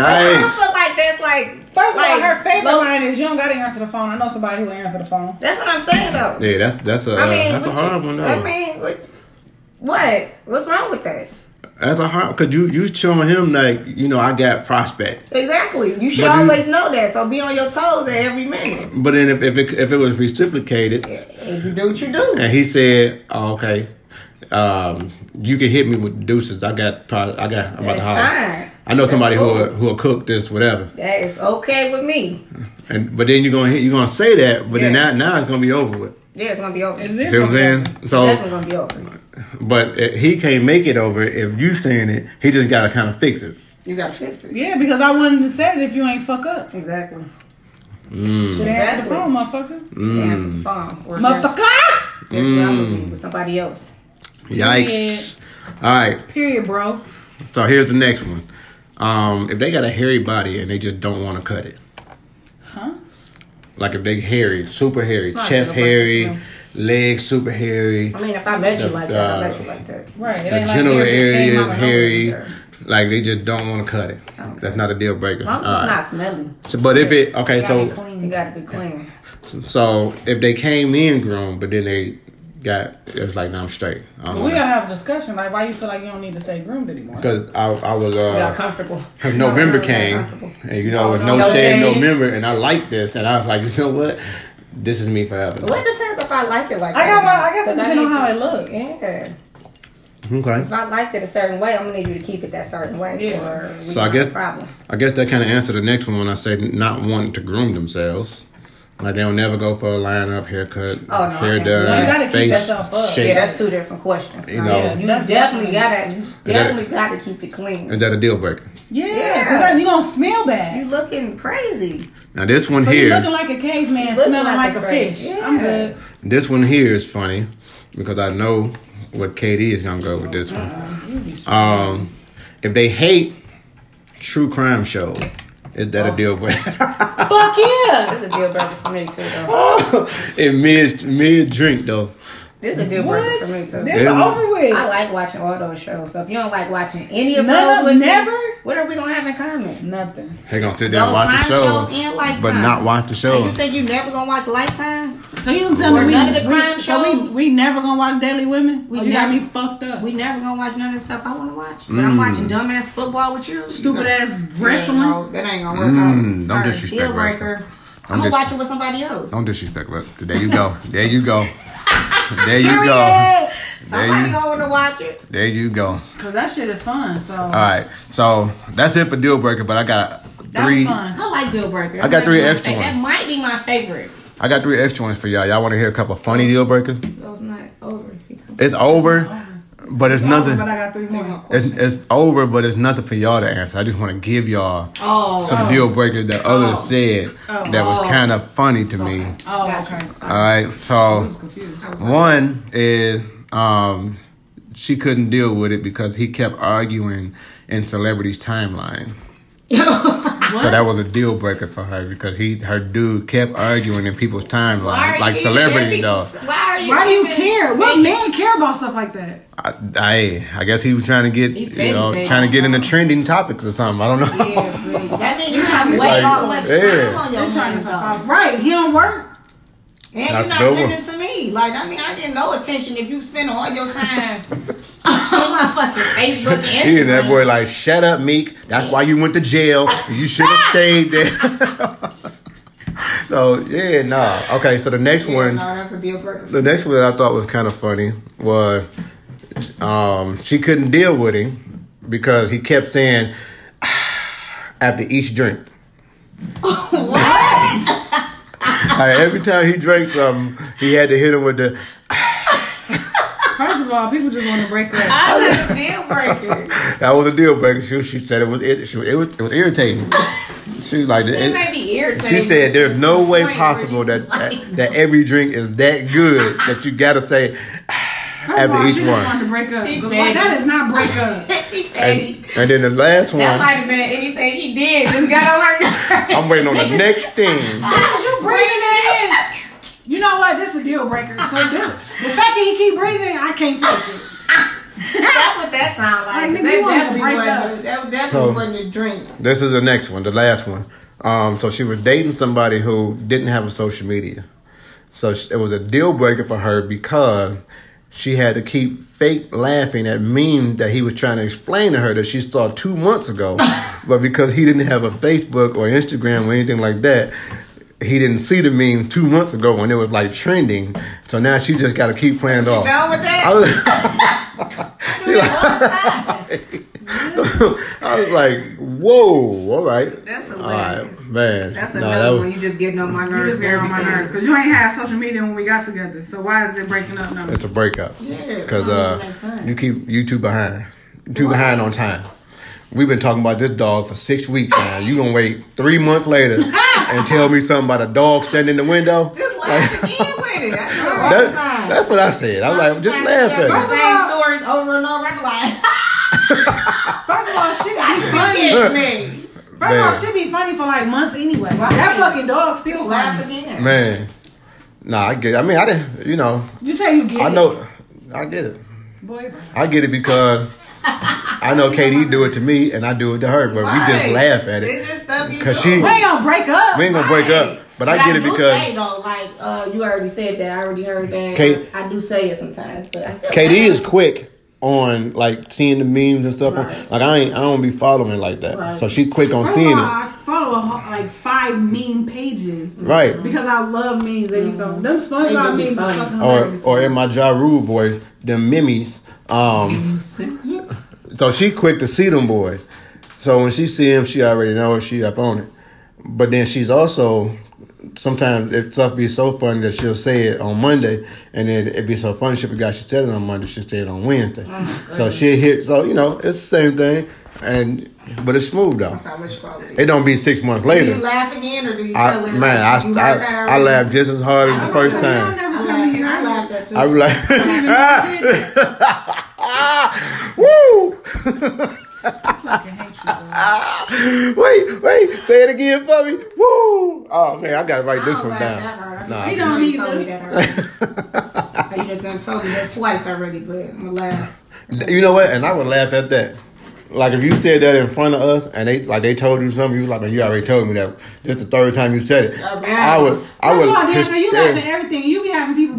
don't feel like that's like. First of all, like, her favorite low- line is "You don't gotta answer the phone." I know somebody who answer the phone. That's what I'm saying though. Yeah, that's that's a I mean, that's a hard you- one though. I mean, what, what? What's wrong with that? That's a hard because you you showing him like you know I got prospect. Exactly. You should But you- always know that. So be on your toes at every minute. But then if if it, if it was reciprocated, And you do what you do. And he said, oh, "Okay, um, you can hit me with deuces. I got, probably, I got, I'm about to That's holler. fine. I know somebody That's who cool. will, who will cook this, whatever. That is okay with me. And but then you're gonna hit, you're gonna say that, but then Yeah. now, now it's gonna be over with. Yeah, it's gonna be over. Is It's See what I'm saying? So, definitely gonna be over. But he can't make it over if you saying it. He just gotta kind of fix it. You gotta fix it. Yeah, because I wouldn't have said it if you ain't fuck up. Exactly. Mm. Should answer the Exactly. phone, motherfucker. Answer the phone. Or Motherfucker. That's where I'm gonna Mm. be with somebody else. Yikes! All right, Period, bro. so here's the next one. Um, if they got a hairy body and they just don't want to cut it, Huh? like a big hairy, super hairy, chest gonna break hairy, legs super hairy, I mean, if I met you The- like that, I uh, met you like that. Right. It the ain't like general hair area is out of nowhere. hairy. Like they just don't want to cut it. Okay. That's not a deal breaker. As long as Alright. it's not smelly, So, but if it okay, You gotta be so clean. you gotta be clean. so if they came in grown, but then they got it's like now I'm straight. I But we gotta have a discussion. Like, why you feel like you don't need to stay groomed anymore? because I I was You got uh comfortable. November No, no, came and you know with no, no, no shade. November and I like this and I was like you know what this is me forever. Well, it depends if I like it like I that. got my- I guess it 'Cause depends need on how to- it look. Yeah. Okay. If I liked it a certain way, I'm gonna need you to keep it that certain way. Yeah. Or So I guess- problem. I guess that kind of answered the next one when I say not wanting to groom themselves. Like they don't never go for a lineup haircut, Oh, no, hair can't done, that. You gotta keep face yourself up. shape. Yeah, that's two different questions. You know. yeah, you definitely definitely- gotta, you that- definitely gotta keep it clean. Is that a deal breaker? Yeah, Yeah. because you gonna smell bad. You that. looking crazy. Now this one So you here, looking like a caveman, smelling like like, a a fish. Yeah. I'm good. this one here is funny because I know what KD is gonna go with this one. Um, if they hate true crime show. Is that a deal breaker? Fuck yeah. it's a deal breaker for me too, though. and mid mid drink though. This is a deal breaker for me so This too. is over with. I like watching all those shows. So if you don't like watching any of None those, of- with me, never? what are we gonna have in common? Nothing. They gonna sit there and watch the crime show, and Lifetime. but not watch the So show. you think you never gonna watch Lifetime? So you don't tell Or me we, none of the we- crime so we, shows? we never gonna watch Deadly Women? We oh, you got never- me fucked up. We never gonna watch none of the stuff I wanna watch. But I'm watching dumbass football with you. Stupid You ass Yeah, wrestling. no, that ain't gonna work Mm, out. don't disrespect Deal breaker. I'm gonna dis- watch it with somebody else. Don't disrespect, but there you go. There you go. There you Period. go. Somebody you- gonna wanna watch it. There you go. Cause that shit is fun. So All right, so that's it for deal breaker. But I got three. was fun. I like Deal Breaker. I got three might extra fa- That might be my favorite. I got three extra ones for y'all. Y'all want to hear a couple funny deal breakers? Those not over. It's over, but it's But nothing. I got three more. It's, it's over, but it's nothing for y'all to answer. I just want to give y'all Oh, some deal breakers that others Oh. said that was Oh. kind of funny to me. Oh, Gotcha. okay. All right, so one is um, she couldn't deal with it because he kept arguing in celebrities' timeline. So that was a deal breaker for her because he her dude kept arguing in people's Why timeline, like you celebrity even- though. Why are you? Why do you care? What making- man care about stuff like that? I, I I guess he was trying to get He you know baby. trying to get into trending topics or something. I don't know. Yeah, please. that means you have way like- so much time on your trying to hands, though. Right, he don't work. And That's you're not sending to me. Like, I mean, I get no attention if you spend all your time on my fucking Facebook and Instagram. He and that boy like, shut up, Meek. That's why you went to jail. You should have stayed there. so yeah, nah. Okay, so the next Yeah, one. no, that's a deal breaker. The next one that I thought was kind of funny was um, she couldn't deal with him because he kept saying after each drink. what? Like, every time he drank something, he had to hit him with the. First of all, people just want to break up. That's a deal breaker. That was a deal breaker. She, she said it was it, she, it was it was irritating. She was like, It it, may be irritating. she said, "There's no way possible that, you that that every drink is that good that you gotta say after all, each she one." wanted to break up. She But that is not break up. And, and then the last one. That one, might have been anything he did. Just got on her. I'm waiting on the next thing. Bitches, you breathing it in. You know what? This is a deal breaker. So this, the fact that he keep breathing, I can't take it. That's what that sounds like. Like, nigga, that definitely break wasn't. up. That definitely So- wasn't his drink. This is the next one, the last one. Um, so she was dating somebody who didn't have a social media. So it was a deal breaker for her because she had to keep fake laughing at memes that he was trying to explain to her that she saw two months ago. but because he didn't have a Facebook or Instagram or anything like that, he didn't see the meme two months ago when it was like trending. So now she just got to keep playing it off. done with that? I was, do that all the time. I was like, whoa, all right. That's All hilarious. right, man. That's Nah, another that was- one. You just getting on my nerves. You nerves. just get on my nerves because you ain't have social media when we got together. So why is it breaking up now? It's a breakup. Yeah, Because uh, don't make sense. you keep you two behind. You two behind on time. We've been talking about this dog for six weeks now. You gonna wait three months later and tell me something about a dog standing in the window? Just laugh again with it. That's all the That- time. that's what I said. I'm like, just laugh The at it. same stories over and over. I'm like, First of all, shit be funny. kidding me? First of all, Man. shit be funny for like months anyway. Right. That fucking dog still laughs again. Man, nah, I get. It. I mean, I didn't. You know, You say you get I it. know. I get it. Boy, I get it because I know KD do it to me and I do it to her, but we just laugh at it. It's just stuff you 'Cause do. she- we ain't gonna break up. We ain't gonna break up, but, I get it do because say though, like uh, you already said that. I already heard that. Kate- I do say it sometimes, but I still. KD is quick on like seeing the memes and stuff. Right. Like I ain't, I don't be following like that. Right. So she quick on First of seeing all, it. I follow a like five meme pages. Right. Because I love memes. They be so them They SpongeBob memes are fucking Or or in my Ja Rule voice, them memes. Um, so she quick to see them boys. So when she see him, she already knows she up on it. But then she's also sometimes if stuff be so funny that she'll say it on Monday, and then it be so funny she forgot she said it on Monday. She say it on Wednesday. Oh so she hit. So you know it's the same thing, and but it's smooth though. That's how much. It don't be six months Do later. you laugh again or do you I, man, I, like, you heard that I, I laughed just as hard as the first time. I laughed, I at too. I like, woo! fucking hate you, bro. wait, wait, say it again for me. Woo! Oh man, I gotta write this oh, don't one down. Nah, know can't. you told me that already. you done told me that twice already, but I'm gonna laugh. You know what? And I would laugh at that. Like if you said that in front of us and they like they told you something, you was like, man, you already told me that. This the third time you said it. Oh, man. I would, I would. of all, Deandra, you laughing everything. You be having people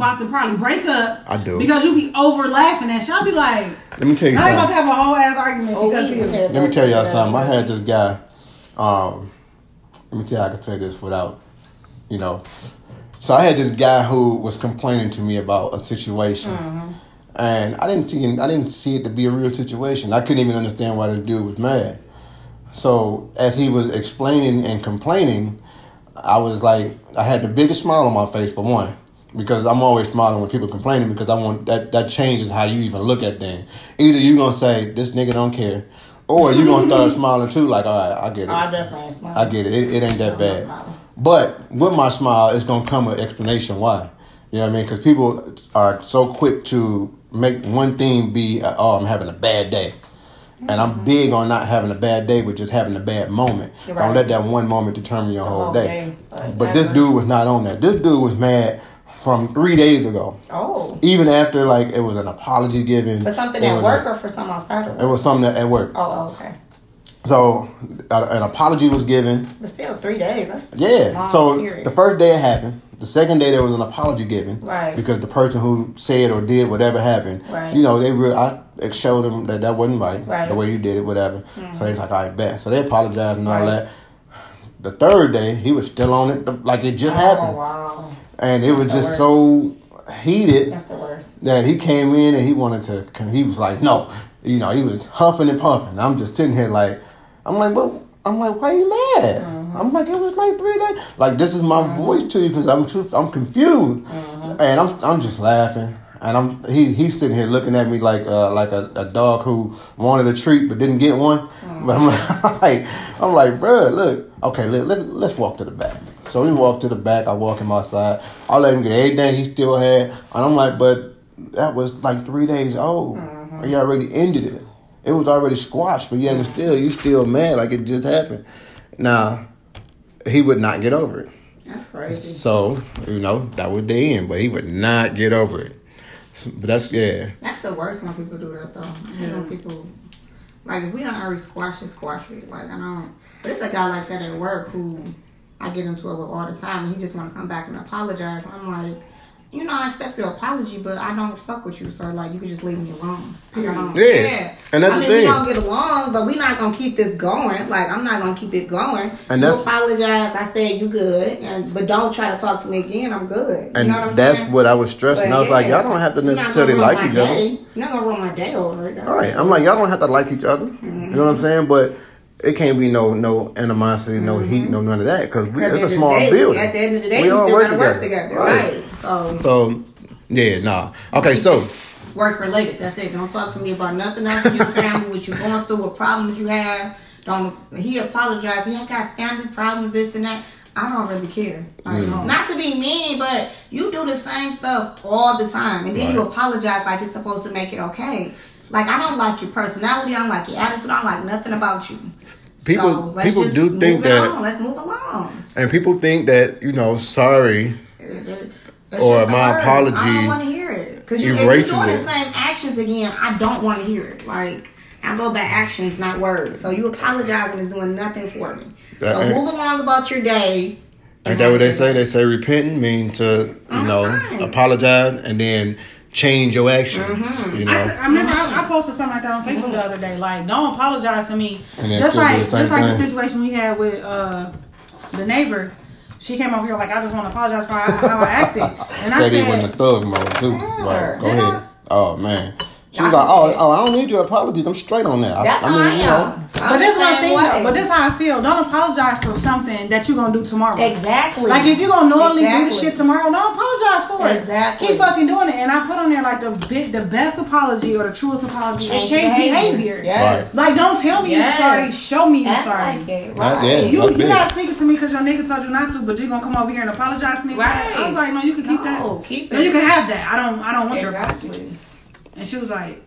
about to probably break up. I do. Because you be over laughing at shit. I'll be like, Let me tell you now they about to have a whole ass argument Oh, because we- of we you. had Let me tell y'all something. I had this guy. Um, let me tell you, I can say this without, you know. So I had this guy who was complaining to me about a situation, and I didn't see I didn't see it to be a real situation. I couldn't even understand why the dude was mad. So as he was explaining and complaining, I was like, I had the biggest smile on my face for one, because I'm always smiling when people complaining because I want that that changes how you even look at things. Either you're gonna say this nigga don't care, or you're gonna start smiling too, like all right, I get it. Oh, I definitely ain't smiling. I get it. It, it ain't that I'm bad. But with my smile, it's gonna come an explanation why. You know what I mean? Because people are so quick to make one thing be, uh, oh, I'm having a bad day. And I'm big on not having a bad day, but just having a bad moment. Right. Don't let that one moment determine your whole whole day. day, but But this dude was not on that. This dude was mad from three days ago. Oh, Even after like it was an apology given. for something at work a- or for something outside of it was something at work. Oh, oh, okay. So uh, an apology was given. But still, three days. That's Yeah. So period. the first day it happened. The second day there was an apology given. Right. Because the person who said or did whatever happened. Right. You know, they real I showed them that that wasn't right. Right. The way you did it, whatever. So they was like, all right, bet. So they apologized and all Right. that. The third day, he was still on it like it just happened. Oh wow, And it was That's the just so heated that's the worst. that he came in and he wanted to. He was like, no, you know, he was huffing and puffing. I'm just sitting here like, I'm like, well, I'm like, why are you mad? Mm-hmm. I'm like, it was like three days. Like this is my voice to you because I'm too, I'm confused, Mm-hmm. and I'm I'm just laughing. And I'm he he's sitting here looking at me like uh, like a, a dog who wanted a treat but didn't get one. Mm-hmm. But I'm like I'm like, bro, look, okay, let, let, let's walk to the back. So we walk to the back. I walk him outside. I let him get everything he still had, and I'm like, but that was like three days old. Mm-hmm. He already ended it. It was already squashed, but yet and still, you still mad like it just happened. Now, he would not get over it. That's crazy. So, you know, that was the end, but he would not get over it. So, but that's, yeah. That's the worst when people do that though. You know, people like if we don't already squash it, squash it. Like I don't. But it's a guy like that at work who I get into it with all the time, and he just want to come back and apologize. I'm like, you know, I accept your apology, but I don't fuck with you, so like you can just leave me alone. Like, I don't, Yeah. And that's I mean, thing. we don't get along, but we not gonna keep this going. Like I'm not gonna keep it going. And you that's- apologize. I said you good, and but don't try to talk to me again. I'm good. And you know what I'm that's saying? what I was stressing. But I was like, yeah, y'all don't have to necessarily like each other. You're not gonna ruin my day over it. That's All right. I'm like, y'all don't have to like each other. You know what I'm mm-hmm. saying? But it can't be no no animosity, no heat, no none of that because it's a small day- building. At the end of the day, We you all still work gotta work together. together, Right. right? So So, yeah, nah. Okay, so work related. That's it. Don't talk to me about nothing else in your family, what you're going through, what problems you have. Don't. He apologized. He got family problems, this and that. I don't really care. Like, Mm. Not to be mean, but you do the same stuff all the time, and then you apologize like it's supposed to make it okay. Like I don't like your personality. I don't like your attitude. I don't like nothing about you. People- so let's people do move think it that- on. Let's move along. and people think that you know, sorry. That's Or my word. I don't want to hear it because you, you're doing the same actions again, I don't want to hear it. Like I go by actions, not words. So you apologizing is doing nothing for me. That so move along about your day. Ain't that what they say? They say repenting means to you I'm know fine. apologize and then change your action. Mm-hmm. You I, know. I remember I, I posted something like that on Facebook the other day. Like, don't apologize to me. And Just like the same just like the situation we had with uh, the neighbor. She came over here like, I just want to apologize for how, how I acted. And I That he went said, in thug mode too. Yeah. Right. Go Yeah. ahead. Oh man. She was like, oh, oh, I don't need your apologies. I'm straight on that. That's I, how I I mean, you am. know. but this one thing though. But this how I feel. Don't apologize for something that you're gonna do tomorrow. exactly. Like if you're gonna normally do the shit tomorrow, don't apologize for it. Exactly. Keep fucking doing it. And I put on there like the bit, the best apology or the truest apology is change change behavior. behavior. Yes. Like don't tell me Yes. you're sorry. Show me you're Act sorry. like it. Not Right. yet. You That's you big. not speaking to me because your nigga told you not to, but you're gonna come over here and apologize to me. Right. I was like, no, you can keep No, that. keep No, it. you can have that. I don't. I don't want your apology. Exactly. And she was like,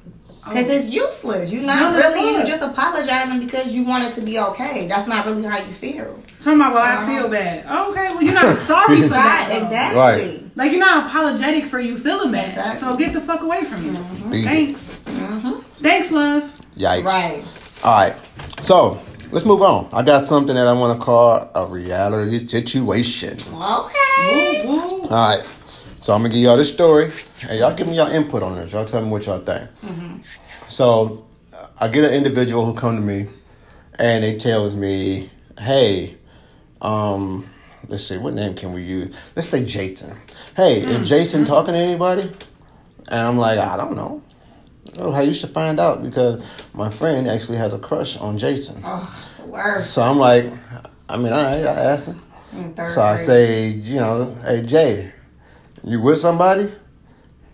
Because it's useless. You're not No, really, you not. just apologizing because you want it to be okay. That's not really how you feel. Talking about, well, I Uh-huh. feel bad. Okay, well, you're not sorry for that. Right, though. exactly. Right. Like, you're not apologetic for you feeling bad. Exactly. So get the fuck away from me. Eat it. Thanks. Mm-hmm. Thanks, love. Yikes. Right. All right. So let's move on. I got something that I want to call a reality situation. Okay. Woo, woo. All right. So I'm gonna give y'all this story, and y'all give me y'all input on this. Y'all tell me what y'all think. So I get an individual who come to me, and they tells me, "Hey, um, let's see, what name can we use? Let's say Jason. Hey, is Jason talking to anybody?" And I'm like, I don't know. Oh, how you should find out because my friend actually has a crush on Jason. Oh, it's the worst. So I'm like, I mean, I, I asked him. So I say, you know, hey Jay, you with somebody?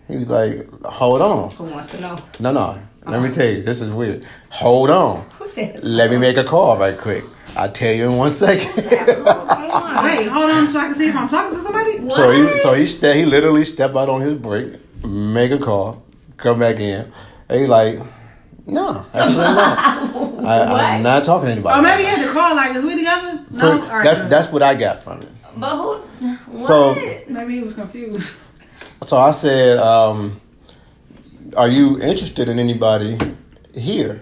He was like, hold on. Who wants to know? No, no. Let me oh. tell you, this is weird. Hold on. Who says? Let me make a call right quick. I'll tell you in one second. Wait, hold on so I can see if I'm talking to somebody. so he, so he, ste- he literally step out on his break, make a call, come back in. And he like, no, actually not. I, I'm not talking to anybody. Oh, or maybe he had to call like, is we together? No? All right, that's good. that's what I got from it. But who? What? So- Maybe he was confused. So I said, um, "Are you interested in anybody here?"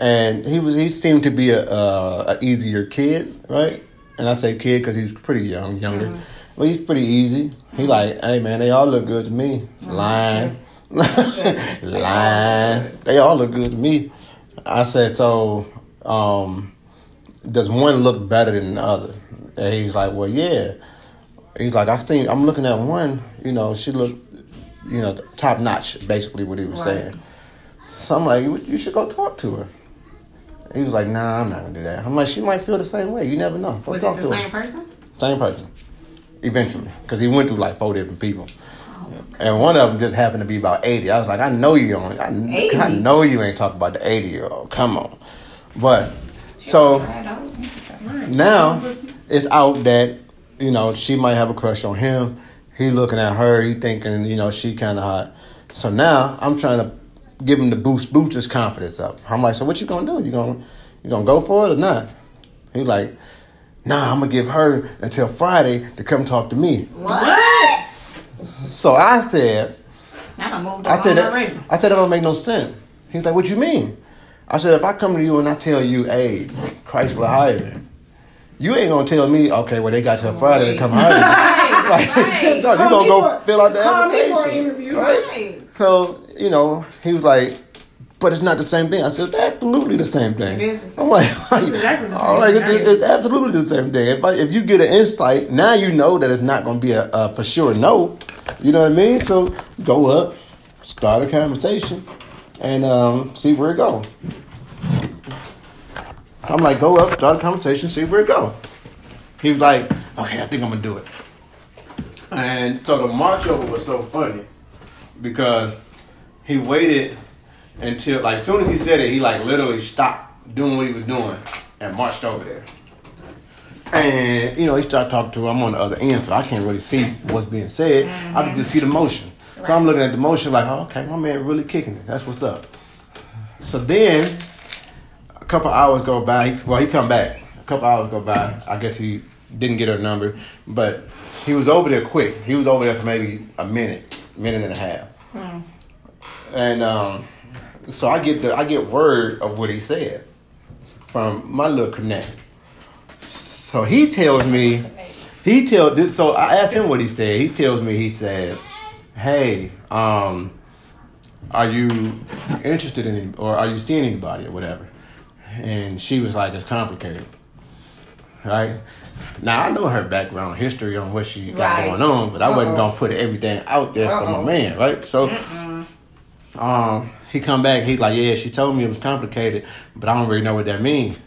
And he was he seemed to be a, a, a easier kid, right? And I say kid because he's pretty young, younger. Well, he's pretty easy. He like, hey man, they all look good to me. Lying, lying. They all look good to me. I said, so um, does one look better than the other? And he's like, well, yeah. He's like, I seen, I'm looking at one, you know, she looked, you know, top notch, basically what he was Right. saying. So I'm like, you, you should go talk to her. He was like, nah, I'm not gonna do that. I'm like, she might feel the same way. You never know. Go Was it the same her. person? Same person. Eventually. Because he went through like four different people. Oh, And one of them just happened to be about 80. I was like, I know you don't. I, I know you ain't talking about the 80 year old. Come on. But, so Right now it's out that you know she might have a crush on him. He looking at her. He thinking you know she kind of hot. So now I'm trying to give him the boost, boost his confidence up. I'm like, so what you gonna do? You gonna you gonna go for it or not? He like, nah, I'm gonna give her until Friday to come talk to me. What? So I said, I done moved I said already. I said that don't make no sense. He's like, what you mean? I said, if I come to you and I tell you, hey, Christ will hire you, ain't gonna tell me, okay, well they got till Friday to come hire you. Right, Like, right. no, you gonna go for- fill out the call me for an application, right? Right. So you know, he was like, but it's not the same thing. I said, it's absolutely the same thing. It is the same. I'm like, exactly the I'm like, it's, it's absolutely the same thing. If I, if you get an insight, now you know that it's not gonna be a, a for sure no. You know what I mean? So go up, start a conversation, and um, see where it go. I'm like, go up, start a conversation, see where it go. He was like, okay, I think I'm gonna do it. And so the march over was so funny because he waited until like as soon as he said it, he like literally stopped doing what he was doing and marched over there. And you know, he started talking to her. I'm on the other end, so I can't really see what's being said. I can just see the motion. So I'm looking at the motion like, oh, okay, my man really kicking it. That's what's up. So then couple hours go by. He, well, he come back. A couple hours go by. I guess he didn't get her number, but he was over there quick. He was over there for maybe a minute, minute and a half. And um, so I get the I get word of what he said from my little connect. So he tells me, he tell so I asked him what he said. He tells me he said, "Hey, um, are you interested in or are you seeing anybody or whatever?" And she was like, "It's complicated." Right now, I know her background history on what she got Right. going on, but I wasn't gonna put everything out there for my man, right? So, um, he come back. He's like, "Yeah, she told me it was complicated, but I don't really know what that means."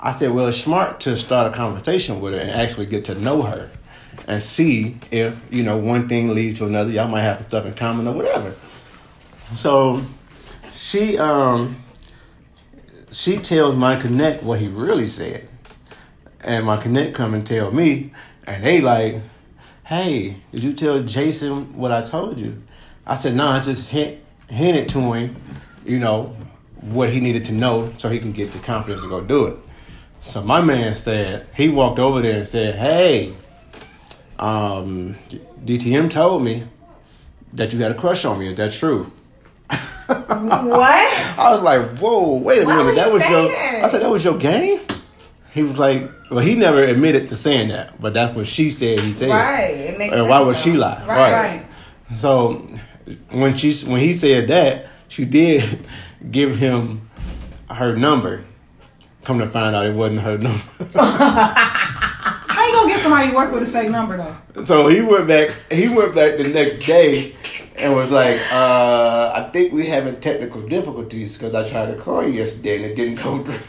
I said, "Well, it's smart to start a conversation with her and actually get to know her, and see if you know one thing leads to another. Y'all might have some stuff in common or whatever." So, she um, she tells my connect what he really said, and my connect come and tell me, and they like, "Hey, did you tell Jason what I told you?" I said, "No, I just hint hinted to him, you know, what he needed to know so he can get the confidence to go do it. So my man said he walked over there and said, "Hey, um, DTM told me that you had a crush on me. Is that true?" What? I was like, "Whoa, wait a Why minute, that was your." that? I said, "That was your game." He was like, "Well, he never admitted to saying that, but that's what she said. He said, Right. It makes And why would she lie? Right. Right. So when she when he said that, she did give him her number. Come to find out, it wasn't her number. How you gonna get somebody to work with a fake number though? so he went back. He went back the next day and was like, uh, "I think we're having technical difficulties because I tried to call you yesterday and it didn't come through."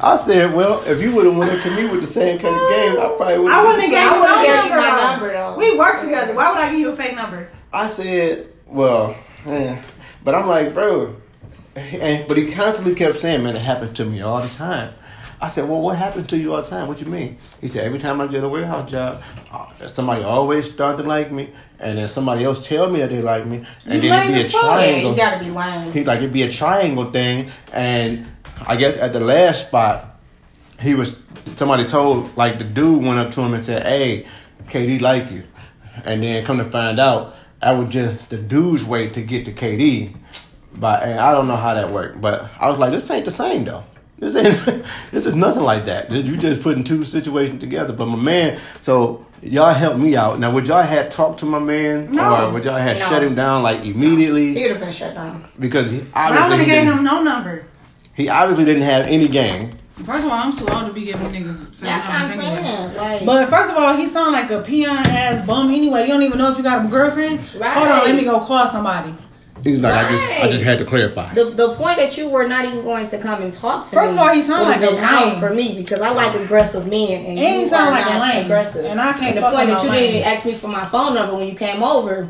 I said, "Well, if you would have went up to me with the same kind of game, I probably would." I wouldn't have gave I you wouldn't no number, my number, though. We work together. Why would I give you a fake number? I said, well, eh. but I'm like, bro, and, but he constantly kept saying, man, it happens to me all the time. I said, well, what happened to you all the time? What you mean? He said, every time I get a warehouse job, uh, somebody always start to like me, and then somebody else tell me that they like me, and You then it'd be a as fuck. Yeah, triangle. you gotta be lying. He like it'd be a triangle thing, and I guess at the last spot, he was somebody told like the dude went up to him and said, "Hey, KD like you," and then come to find out, I was just the dude's way to get to KD, but and I don't know how that worked, but I was like, this ain't the same though. This ain't. this is nothing like that. You just putting two situations together. But my man, so y'all helped me out. Now, would y'all had talked to my man, No. or would y'all had No. shut him down like immediately? He would have been shut down. because he I obviously wouldn't he, have gave him no number. he obviously didn't have any game. First of all, I'm too old to be giving niggas fake That's what I'm numbers anyway. saying. Like, But first of all, he sound like a peon ass bum anyway. You don't even know if you got a girlfriend. Right. Hold on, let me go call somebody. He's like, I just, I just had to clarify. the the point that you were not even going to come and talk to First me of all, he sound would've like a been out lame. for me because I like aggressive men, and, And he you sound are like a lame. aggressive. And I can't And the fuck point that you lame. didn't ask me for my phone number when you came over.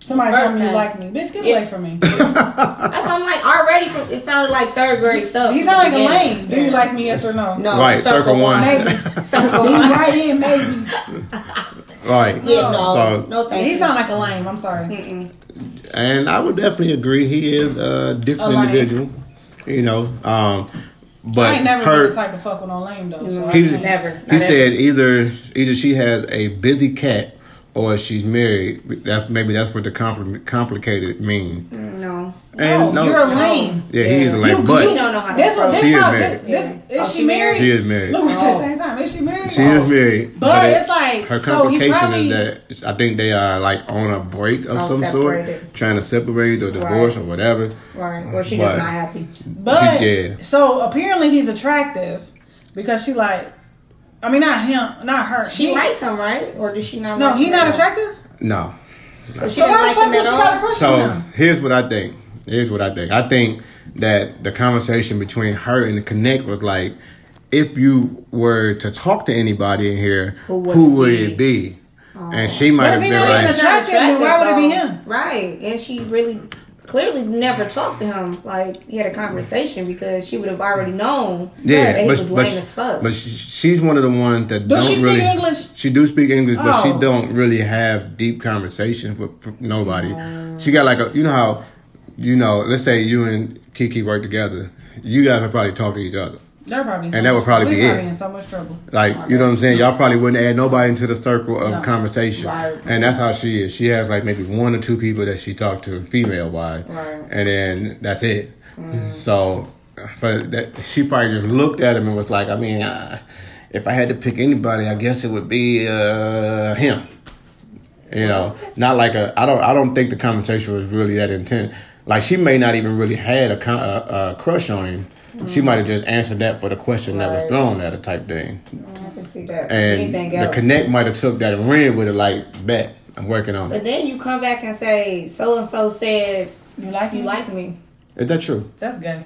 Somebody First told me you like me. Bitch, get Yeah. away from me. That's what I'm like already from. It sounded like third grade stuff. He from sound like a beginning. lame. Do you like me? Yes or no? No, Right, circle one. Maybe. circle He one. right in, maybe. right. Yeah, no, So- no, thank He you. sound like a lame. I'm sorry. Mm-mm. And I would definitely agree. He is a different A individual. You know, um, but I ain't never her, been the type to fuck with no lame though. So He- Never. he ever. said either either she has a busy cat or she's married. That's maybe that's what the compli- complicated mean. No. And no, no, you're a lame. yeah, he is a You- lame. you But don't know how to This this She is married. This, this, Yeah. is Oh, she she married? she is married. Look, at Oh. the same time, is she married? She is oh. married, But it- it's like, her so he complication probably- is that I think they are like on a break of Oh, some sort, trying to separate or divorce Right. or whatever. Right. Or she But- just not happy. But Yeah. so apparently he's attractive because she like, I mean not him, not her. She He- likes him, right? Or does she not? No, like he him not at all? attractive. No. So she So didn't the like fuck him at she got a all. So here's what I think. Here's what I think. I think that the conversation between her and the connect was like, if you were to talk to anybody in here, Who who would would, it it be? And she oh. might have been like, attractive? then why would it be him? Right. And she really clearly never talked to him. Like he had a conversation because she would have already known yeah, that he but, was but, lame as fuck. but she, she's one of the ones that Does don't she speak really. English? She do speak English, but she Oh. don't really have deep conversations with, with nobody. She got like a, you know how, you know, let's say you and Kiki work together. You guys would probably talk to each other. They're probably so And that would probably be probably it. in so much trouble. Like, you know what I'm saying? Y'all probably wouldn't add nobody into the circle of No. conversation. Right. And that's how she is. She has like maybe one or two people that she talked to, female wise. Right. Mm. And then that's it. So for that, she probably just looked at him and was like, I mean, uh, if I had to pick anybody, I guess it would be uh, him. You know, not like a. I don't. I don't think the conversation was really that intense. Like she may not even really had a, a, a crush on him. She might have just answered that for the question that was thrown at her, type thing. I can see that. And Anything the else? connect might have took that and ran with it like, bet I'm working on But it. But then you come back and say so and so said You like you me? like me. Is that true? That's gay.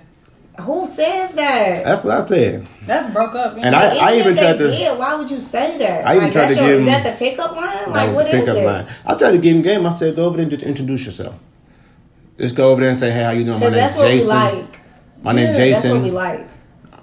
Who says that? That's what I said. That's broke up. And I, I even tried to. did, why would you say that? I even like, tried that's to your, give Is him- that the pickup line? Like was what the is pickup it? line. I tried to give him game. I said, go over there and just introduce yourself. Just go over there and say, hey, how you doing? My Because name's that's what Jason. we like. My name's Yeah, That's what we Jason. like.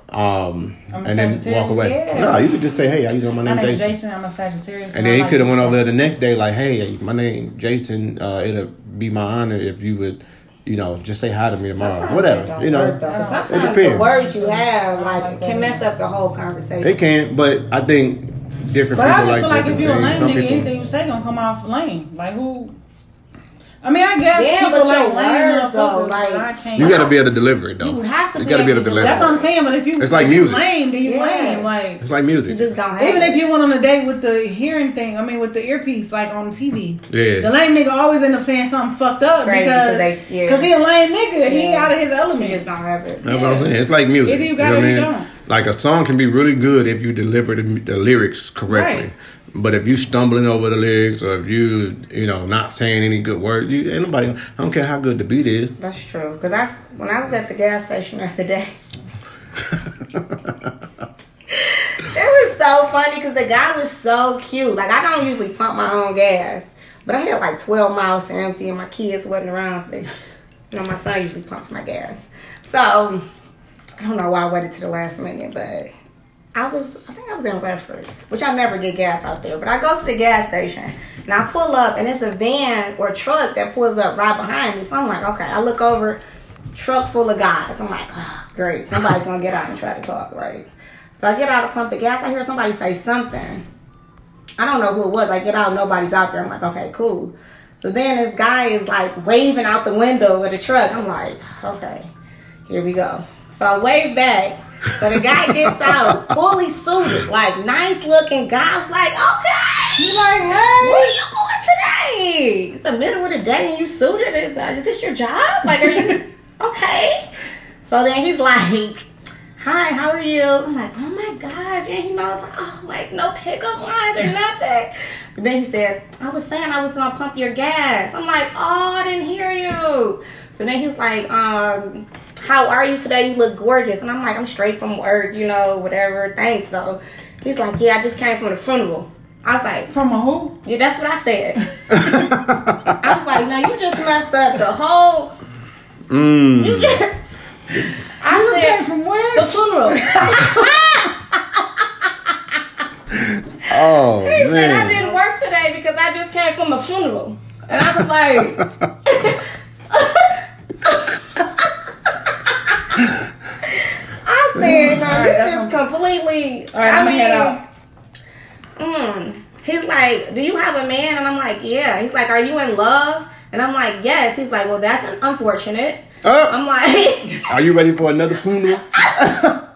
um, I'm a and then Sagittarius. walk away. Yeah. No, you could just say, "Hey, how you doing? My My name's name's Jason." Jason. I'm a Sagittarius. And then he could have went over there the next day, like, "Hey, my name Jason. Uh, it'll be my honor if you would, you know, just say hi to me tomorrow. Sometimes Whatever, you know." work, though, 'cause It depends. the words you have like like can mess up the whole conversation. They can, but I think different But I just like feel like if you're a lame nigga, people- anything you say gonna come off lame. Like who? I mean, I guess Yeah, people but like your lame though, like- I can't. You got to be able to deliver it though. You have to You be gotta be able able to to deliver. That's what I'm saying. But if you It's like if you music. lame, then you Yeah. lame. Like It's like You music. just don't have even it. if you went on a date with the hearing thing, I mean with the earpiece like on TV. Yeah. The lame nigga always end up saying something fucked up Crazy, because 'cause they- yeah. cause he a lame nigga. He Yeah. out of his you element. just don't have it. That's what I'm saying. It's like music. Either you you got know it what or I you mean? don't. Like a song can be really good if you deliver the, the lyrics correctly. Right. But if you stumbling over the legs, or if you, you know, not saying any good word, you ain't nobody. I don't care how good the beat is. That's true. Because I, when I was at the gas station the other day, it was so funny because the guy was so cute. Like I don't usually pump my own gas, but I had like 12 miles to empty, and my kids wasn't around. So they, you know, my son usually pumps my gas. So I don't know why I waited to the last minute, but I was, I think I was in Redford, which I never get gas out there. But I go to the gas station and I pull up, and it's a van or truck that pulls up right behind me. So I'm like, okay. I look over, truck full of guys. I'm like, oh, great, somebody's gonna get out and try to talk, right? So I get out to pump the gas. I hear somebody say something. I don't know who it was. I get out, nobody's out there. I'm like, okay, cool. So then this guy is like waving out the window of the truck. I'm like, okay, here we go. So I wave back. So the guy gets out, fully suited, like nice looking guy. I'm like, okay. You like, hey. Where you going today? It's the middle of the day and you suited. Is, is this your job? Like, are you okay? So then he's like, "Hi, how are you?" I'm like, "Oh my gosh!" And he knows, oh, like no pickup lines or nothing. But then he says, "I was saying I was gonna pump your gas." I'm like, "Oh, I didn't hear you." So then he's like, um. How are you today? You look gorgeous. And I'm like, I'm straight from work, you know, whatever. Thanks, though. He's like, Yeah, I just came from the funeral. I was like, from a who? yeah, that's what I said. I was like, no, you just messed up the whole. Mm. You just. I You said said from where? the funeral. Oh He said I didn't work today because I just came from a funeral, and I was like. said, no, Alright, you that's just completely. All right, I I'm mean, head out. Mm. He's like, Do you have a man? And I'm like, Yeah. He's like, Are you in love? And I'm like, Yes. He's like, Well, that's unfortunate. Uh, I'm like, are you ready for another funeral?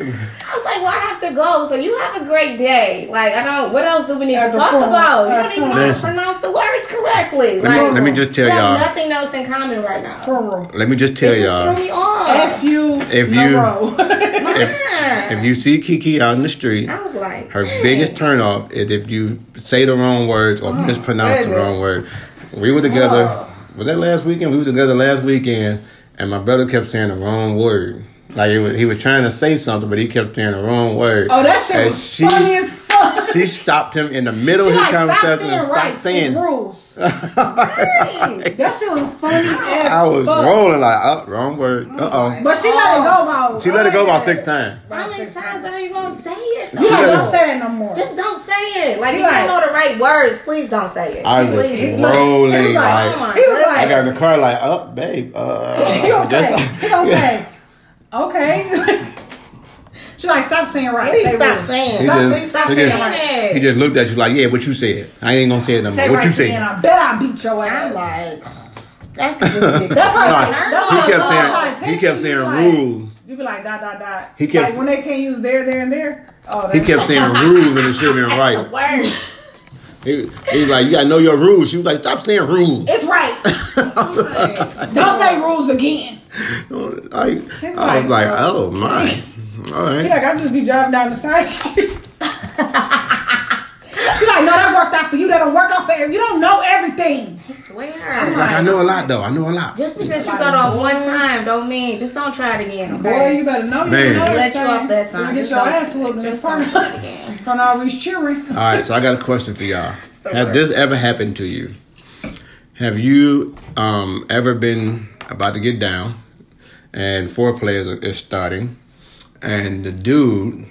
I was like, Well, I have to go. So you have a great day. Like, I don't, what else do we need to talk form- about? You don't even know how to pronounce the words correctly. Let me, Like, let me just tell we have y'all. nothing else in common right now. Funeral. Let me just tell it just y'all. threw me off. F you. If you-. Yeah. If you see Kiki out in the street, I was like, her biggest turnoff is if you say the wrong words or oh, mispronounce the wrong word. We were together. Oh. Was that last weekend? We were together last weekend, and my brother kept saying the wrong word. Like he was, he was trying to say something, but he kept saying the wrong word. oh, that shit And was she, funny as fuck. she stopped him in the middle She of his like, stop conversation saying and right. stopped saying. It's rules. Dang. That shit was funny as I was fuck. rolling like, oh, wrong word. Uh oh. But she let it go about. She let it go about six times. How many times are you gonna say it? You though? like, let don't it- say that no more. Just don't say it. Like, He if you don't know the right words, please don't say it. I was Please. rolling He was like, like. oh my he was I got in the car like, oh, babe. Uh, he don't say, he don't say, okay. she like, stop saying right. Please stop rules. saying. He Stop, just- please stop he saying just- right. He just looked at you like, yeah, what you said. I ain't gonna say it no more. Say What right you to me, said? I bet I beat your ass. I'm like, that That's why. Nah, that's he kept saying he kept saying like- rules. You be like dot dot dot. He kept- like when they can't use there, there, and there. Oh, He kept saying rules and it should have been right. He, he was like, you gotta know your rules. She was like, stop saying rules. It's right. Don't say rules again. I, I was like, oh my. All He right. like, I just be driving down the side street. she like, no, that worked out for you. That don't work out for you. You don't know everything. I swear. Like, I know a lot though. I know a lot. Just because you got off one time don't mean just don't try it again. Boy, you better know you Man. know let you everything. off that time. You Just get your don't- ass whooped Just don't parking do it again. From all these cheering. All right, so I got a question for y'all. Has this ever happened to you? Have you um, ever been about to get down and four players is starting and the dude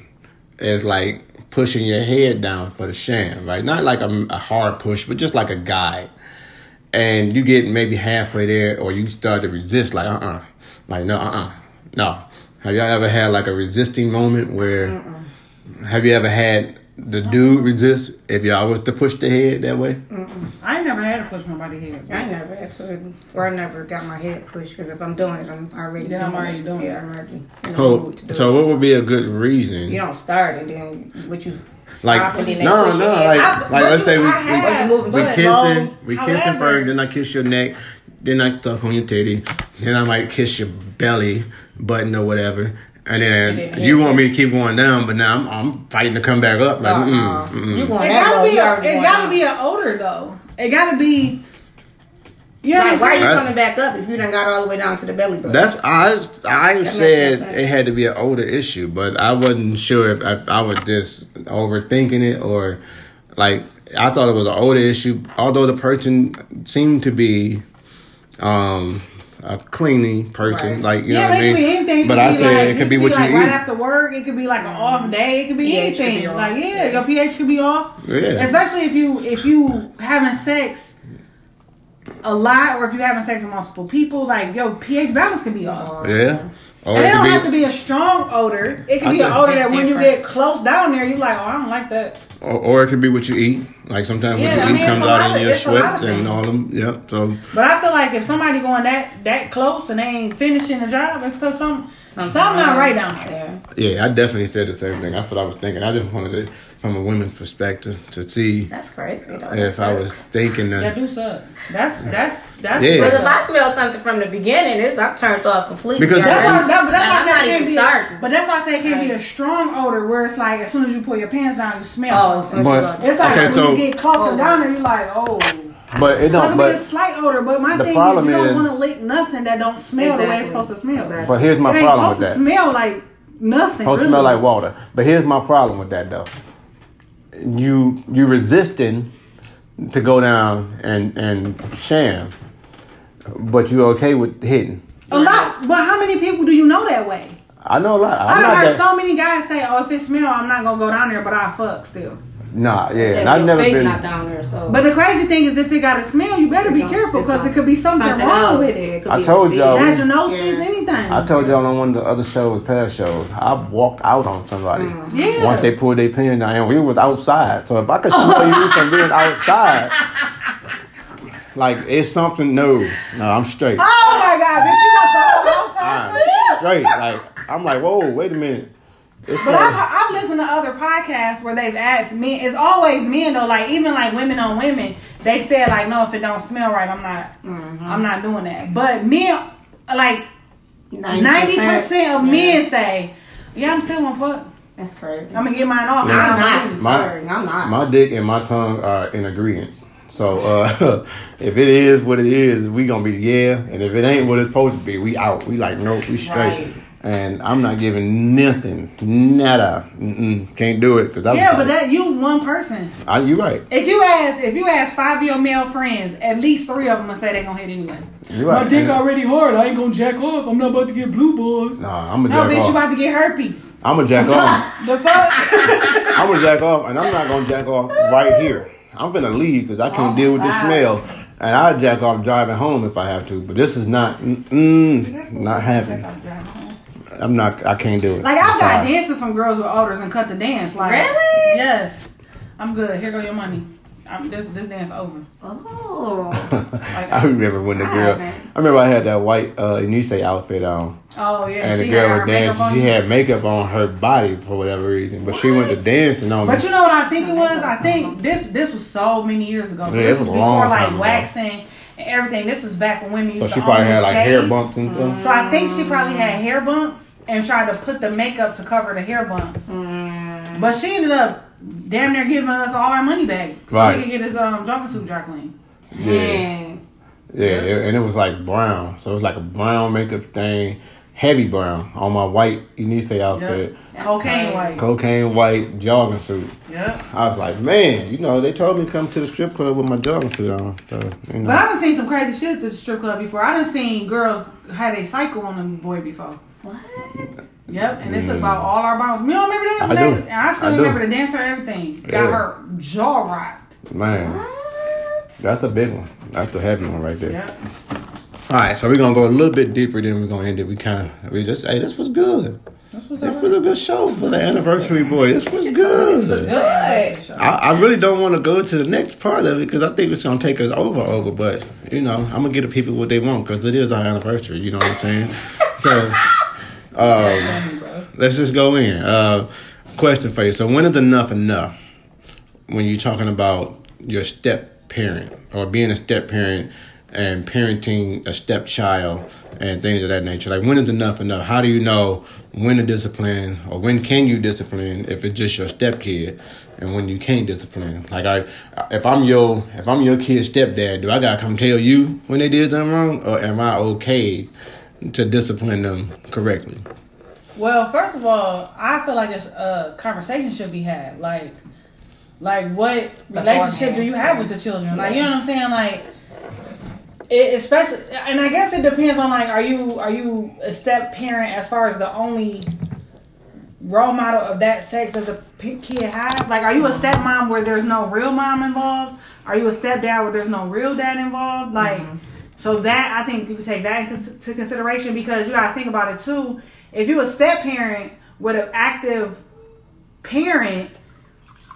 is like pushing your head down for the sham, right? Not like a, a hard push, but just like a guide. And you get maybe halfway there, or you start to resist, like uh uh like no uh uh no. Have y'all ever had like a resisting moment where? Have you ever had the dude resist if y'all was to push the head that way? I never had to push nobody's head. I never actually, or I never got my head pushed because if I'm doing it, I'm already Then I'm doing already it. doing yeah, it. I'm already in the So, mood to do so it. what would be a good reason? You don't start and then what you like stop and then they no, no, like I- like let's say we I we, have- Or you moving we kissing, slow. we kissing first, then I kiss your neck, then I tuck on your titty, then I might kiss your belly button or whatever. And then then- you want me to keep going down, but now I'm, I'm fighting to come back up. Like, Uh-uh. mm, You going It that gotta be a, it going gotta down. be an odor though. It gotta be. You know Like, why are you coming back up if you done got all the way down to the belly button? That's I I That said no it had to be an older issue, but I wasn't sure if, if I was just overthinking it or like I thought it was an older issue. Although the person seemed to be um a cleaning person, Right. like you yeah, know what I it could be mean. anything. But I be said like, it could be what you like eat. right after work. It could be like an mm-hmm. off day. It could be pH could anything. be like yeah, Yeah. your pH could be off. Yeah. Especially if you if you having sex a lot, or if you having sex with multiple people, like your pH balance can be off. Mm-hmm. yeah, or And it it don't could have to be, be a strong odor. It can I be an odor Just that when you get close down there, you're like, oh, I don't like that. or, or it could be what you eat. Like sometimes Yeah, what I you mean, eat comes it's a lot out in your it's a lot of sweats and all them. Yeah, so But I feel like if somebody going that that close and they ain't finishing the job, it's because some something, not right down there. Yeah. yeah, I definitely said the same thing. That's what I was thinking. I just wanted to, from a women's perspective, to see That's crazy. Though. if I was thinking That that. do suck. That's that's that's. Yeah. But if I smell something from the beginning, it's I'm turned off completely. Because- That's why, that, but that's why I I'm not can't even be. A, starting. but that's why I say it can't be a strong odor where it's like as soon as you pull your pants down, you smell. Oh, so But- it's it's like Okay, so- you get oh, closer Oh. down oh. there, you're like, oh. But it It don't. could be a slight odor, but my thing is you don't want to lick nothing that don't smell the way it's supposed to smell. Exactly. but here's my it ain't problem with supposed that. to smell like nothing. Supposed to really. smell like water. But here's my problem with that though. You you resisting to go down and and sham, but you okay with hitting. A lot, but how many people do you know that way? I know a lot. I'm I've heard that. so many guys say, "Oh, if it smell, I'm not gonna go down there, but I fuck still." Nah, yeah. And I've your never face been. not down there, so. But the crazy thing is, if it got a smell, you better be It's careful gonna- because it could be something, something wrong else. with it. could I be told y'all- Vaginosis, Yeah. anything. I told y'all on one of the other shows, past shows, I walked out on somebody mm. Yeah. once they pulled their pin down, and we was outside. So if I could smell you from being outside, like it's something. No, no, I'm straight. Oh my god, bitch, you got the whole outside. I'm straight. Like I'm like, whoa, wait a minute. It's But I've, I've listened to other podcasts where they've asked men. It's always men though. Like even like women on women, they said like, no, if it don't smell right, I'm not. I'm not doing that. But men, like ninety percent of men say, yeah, I'm still gonna fuck. That's crazy. I'm gonna get mine off. I'm Yeah. not. My- I'm not. my dick and my tongue are in agreement. So uh, if it is what it is, we gonna be yeah. And if it ain't what it's supposed to be, we out. We like no, we straight. Right. And I'm not giving nothing, nada. Mm-mm, can't do it because I was Yeah, like, but that you one person. I, you right. If you ask, if you ask five of your male friends, at least three of them will say they gonna hit anyway. You right. My dick And- already hard. I ain't gonna jack off. I'm not about to get blue balls. Nah, I'm a No, jack bitch, you about to get herpes. I'm a jack off. The fuck? I'm gonna jack off, and I'm not gonna jack off right here. I'm gonna leave because I can't Oh, deal with the wow. smell, and I'll jack off driving home if I have to. But this is not, mm, not happening. I'm not. I can't do it. Like I'm I've got tired. dances from girls with odors and cut the dance. Like Really? Yes. I'm good. Here go your money. I'm, this this dance over. oh. Like, I remember when the I girl. haven't. I remember I had that white uh, Enyce outfit on, oh yeah. and she the girl had her was dancing. She had makeup on her body for whatever reason, but she went to What? dancing on me. But you know what I think it was? I think this this was so many years ago. So Yeah, it this was was a long before time like ago. waxing and everything. This was back when women used so to she own probably had like hair bumps and stuff. So I think she probably had hair bumps and tried to put the makeup to cover the hair bumps. Mm. But she ended up damn near giving us all our money back. So Right. he could get his um jogging suit dry clean. Yeah. Man. Yeah, and it was like brown. So it was like a brown makeup stain, heavy brown on my white Enyce outfit. Yep. Cocaine crazy. white. Cocaine white jogging suit. Yep. I was like, man, you know, they told me to come to the strip club with my jogging suit on. So, you know. But I done seen some crazy shit at the strip club before. I done seen girls had a cycle on a boy before. What? Yep, and it's about all our bombs. You don't remember that? I do. And I still I do. remember the dancer, everything. Got Yeah. her jaw rocked. Man, that's a big one. That's a heavy one right there. Yep. All right, so we're gonna go a little bit deeper. Then we're gonna end it. We kind of we just hey, this was good. This was This was a good show for the anniversary boy. This was good. Good. I, I really don't want to go to the next part of it because I think it's gonna take us over, over. But you know, I'm gonna give the people what they want because it is our anniversary. You know what I'm saying? so, um, let's just go in. Uh, question for you: So, when is enough enough? When you're talking about your step parent or being a step parent and parenting a stepchild and things of that nature, like when is enough enough? How do you know when to discipline or when can you discipline if it's just your stepkid and when you can't discipline. Like I, if I'm your if I'm your kid's stepdad, do I gotta come tell you when they did something wrong, or am I okay to discipline them correctly? Well, first of all, I feel like it's a conversation should be had. Like, like what relationship do you have with the children? Like, you know what I'm saying? Like, it, especially, and I guess it depends on like, are you are you a step parent as far as the only role model of that sex that the p- kid have? Like, are you a stepmom where there's no real mom involved? Are you a stepdad where there's no real dad involved? Like, mm-hmm. so that I think you can take that into consideration because you got to think about it too. If you a step parent with an active parent,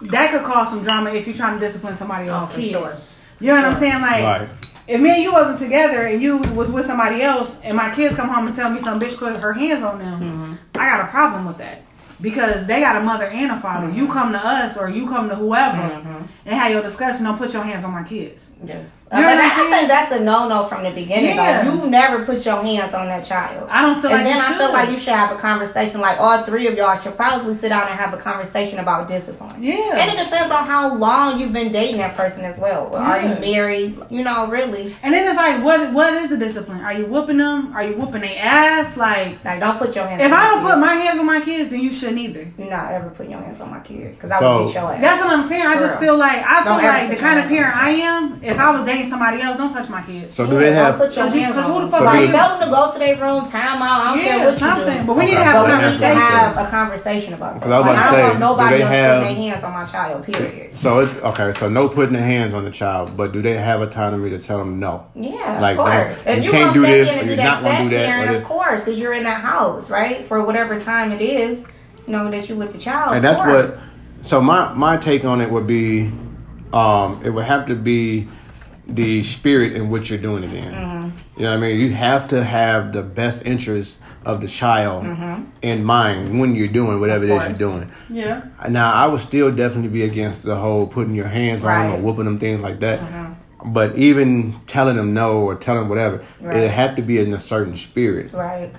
that could cause some drama if you're trying to discipline somebody Oh, else's for kid. sure. You know what I'm saying? Like, Right. If me and you wasn't together and you was with somebody else, and my kids come home and tell me some bitch put her hands on them, Mm-hmm. I got a problem with that because they got a mother and a father. You Mm-hmm. come to us or you come to whoever and have your discussion. Don't put your hands on my kids. Yeah. You know but what I'm I saying? think that's a no no from the beginning Yeah. though. You never put your hands on that child. I don't feel and like then you I should. feel like you should have a conversation. Like all three of y'all should probably sit down and have a conversation about discipline. Yeah. And it depends on how long you've been dating that person as well. Are you married? You know, really. And then it's like, what what is the discipline? Are you whooping them? Are you whooping their ass? Like, Like don't put your hands. if on I don't my put kid. my hands on my kids, then you shouldn't either. you're not ever putting your hands on my kid because I So- would beat your ass. That's what I'm saying. I For just real. feel like I feel Don't ever like the kind of parent I am. If I was dating somebody else, don't touch my kids. So do they have? put your Cause hands on who the fuck So are do Tell them to go to their room, time out. I don't Yeah, care what something. you do. But we need to have But a we need to conversation. have a conversation about that. Because I was Like, about I to don't say, want nobody do they else have- putting their hands on my child. Period. So it okay. So no putting their hands on the child, but do they have autonomy to tell them no? Yeah, Like, of course. don't- If you you can't want do to this, step in or and be you're that not gonna step do that, parent, of course, because you're in that house, right? For whatever time it is, you know that you're with the child. and that's what. So my my take on it would be, um, it would have to be the spirit in which you're doing it in. Mm-hmm. You know what I mean? You have to have the best interest of the child in mind when you're doing whatever it is Mm-hmm. You're doing. Yeah. Now, I would still definitely be against the whole putting your hands on them or Mm-hmm. whooping them, things like that. But even telling them no or telling whatever, Right. it have to be in a certain spirit. Right.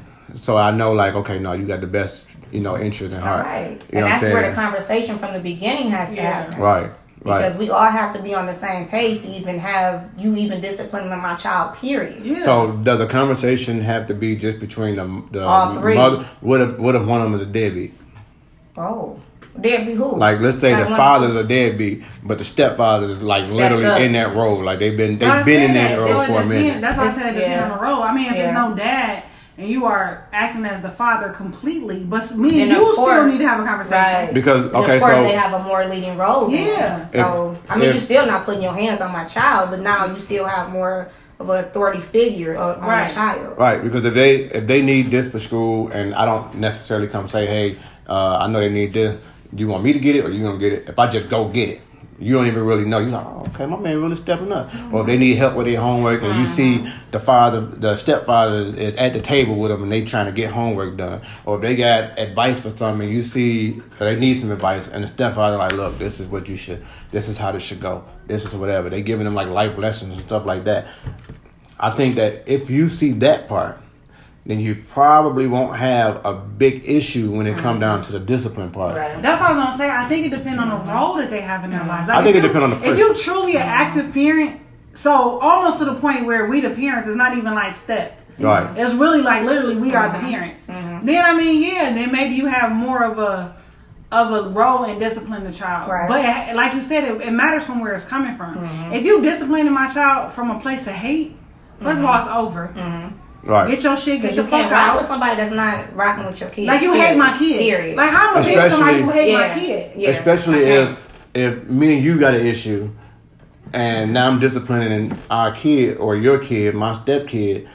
So I know, like, okay, no, you got the best, you know, interest in heart. right. You know and what I'm that's where the conversation from the beginning has to Yeah. happen. right, Because right. we all have to be on the same page to even have you even disciplining my child. Period. Yeah. So does a conversation have to be just between the the All three. mother? What if what if one of them is a deadbeat? Oh, there be who? Like, let's say Like the one- father's a deadbeat, but the stepfather is like Steps literally up. in that role. Like they've been they've been in that So role it for a minute. That's why I said it depends yeah. on the role. I mean, if Yeah. it's no dad and you are acting as the father completely, but me and Then you of still need to have a conversation. Right. Because And of course so they have a more leading role. Yeah. So If- I mean, if- you're still not putting your hands on my child, but now you still have more of an authority figure on, on Right. the child. Right, because if they if they need this for school, and I don't necessarily come say, hey, uh, I know they need this. Do you want me to get it, or you gonna get it? If I just go get it, you don't even really know. You're like, oh, okay, my man really stepping up. Or if they need help with their homework, and you see uh-huh. the father, the stepfather is at the table with them, and they trying to get homework done. Or if they got advice for something, and you see they need some advice, and the stepfather like, look, this is what you should. This is how this should go. This is whatever. They giving them like life lessons and stuff like that. I think that if you see that part, then you probably won't have a big issue when it come down to the discipline part. Right. That's what I was gonna say. I think it depends on the role that they have in their lives. I think if it you- depends on the If you truly an active parent, so almost to the point where we the parents is not even like step. Right. It's really like literally we are the uh-huh. parents. Mm-hmm. Then I mean, yeah, then maybe you have more of a of a role in disciplining the child. Right. But it- like you said, it, it matters from where it's coming from. Mm-hmm. If you disciplining my child from a place of hate, 1st of mm-hmm. all, it's over. Right. Get your shit. Get Because the you fuck can't rock with somebody that's not rocking with your kids. Like you hate my kid. Period. Like how am I hate somebody who hate my kid? Yeah. Especially Okay. if if me and you got an issue, and now I'm disciplining our kid or your kid, my step kid,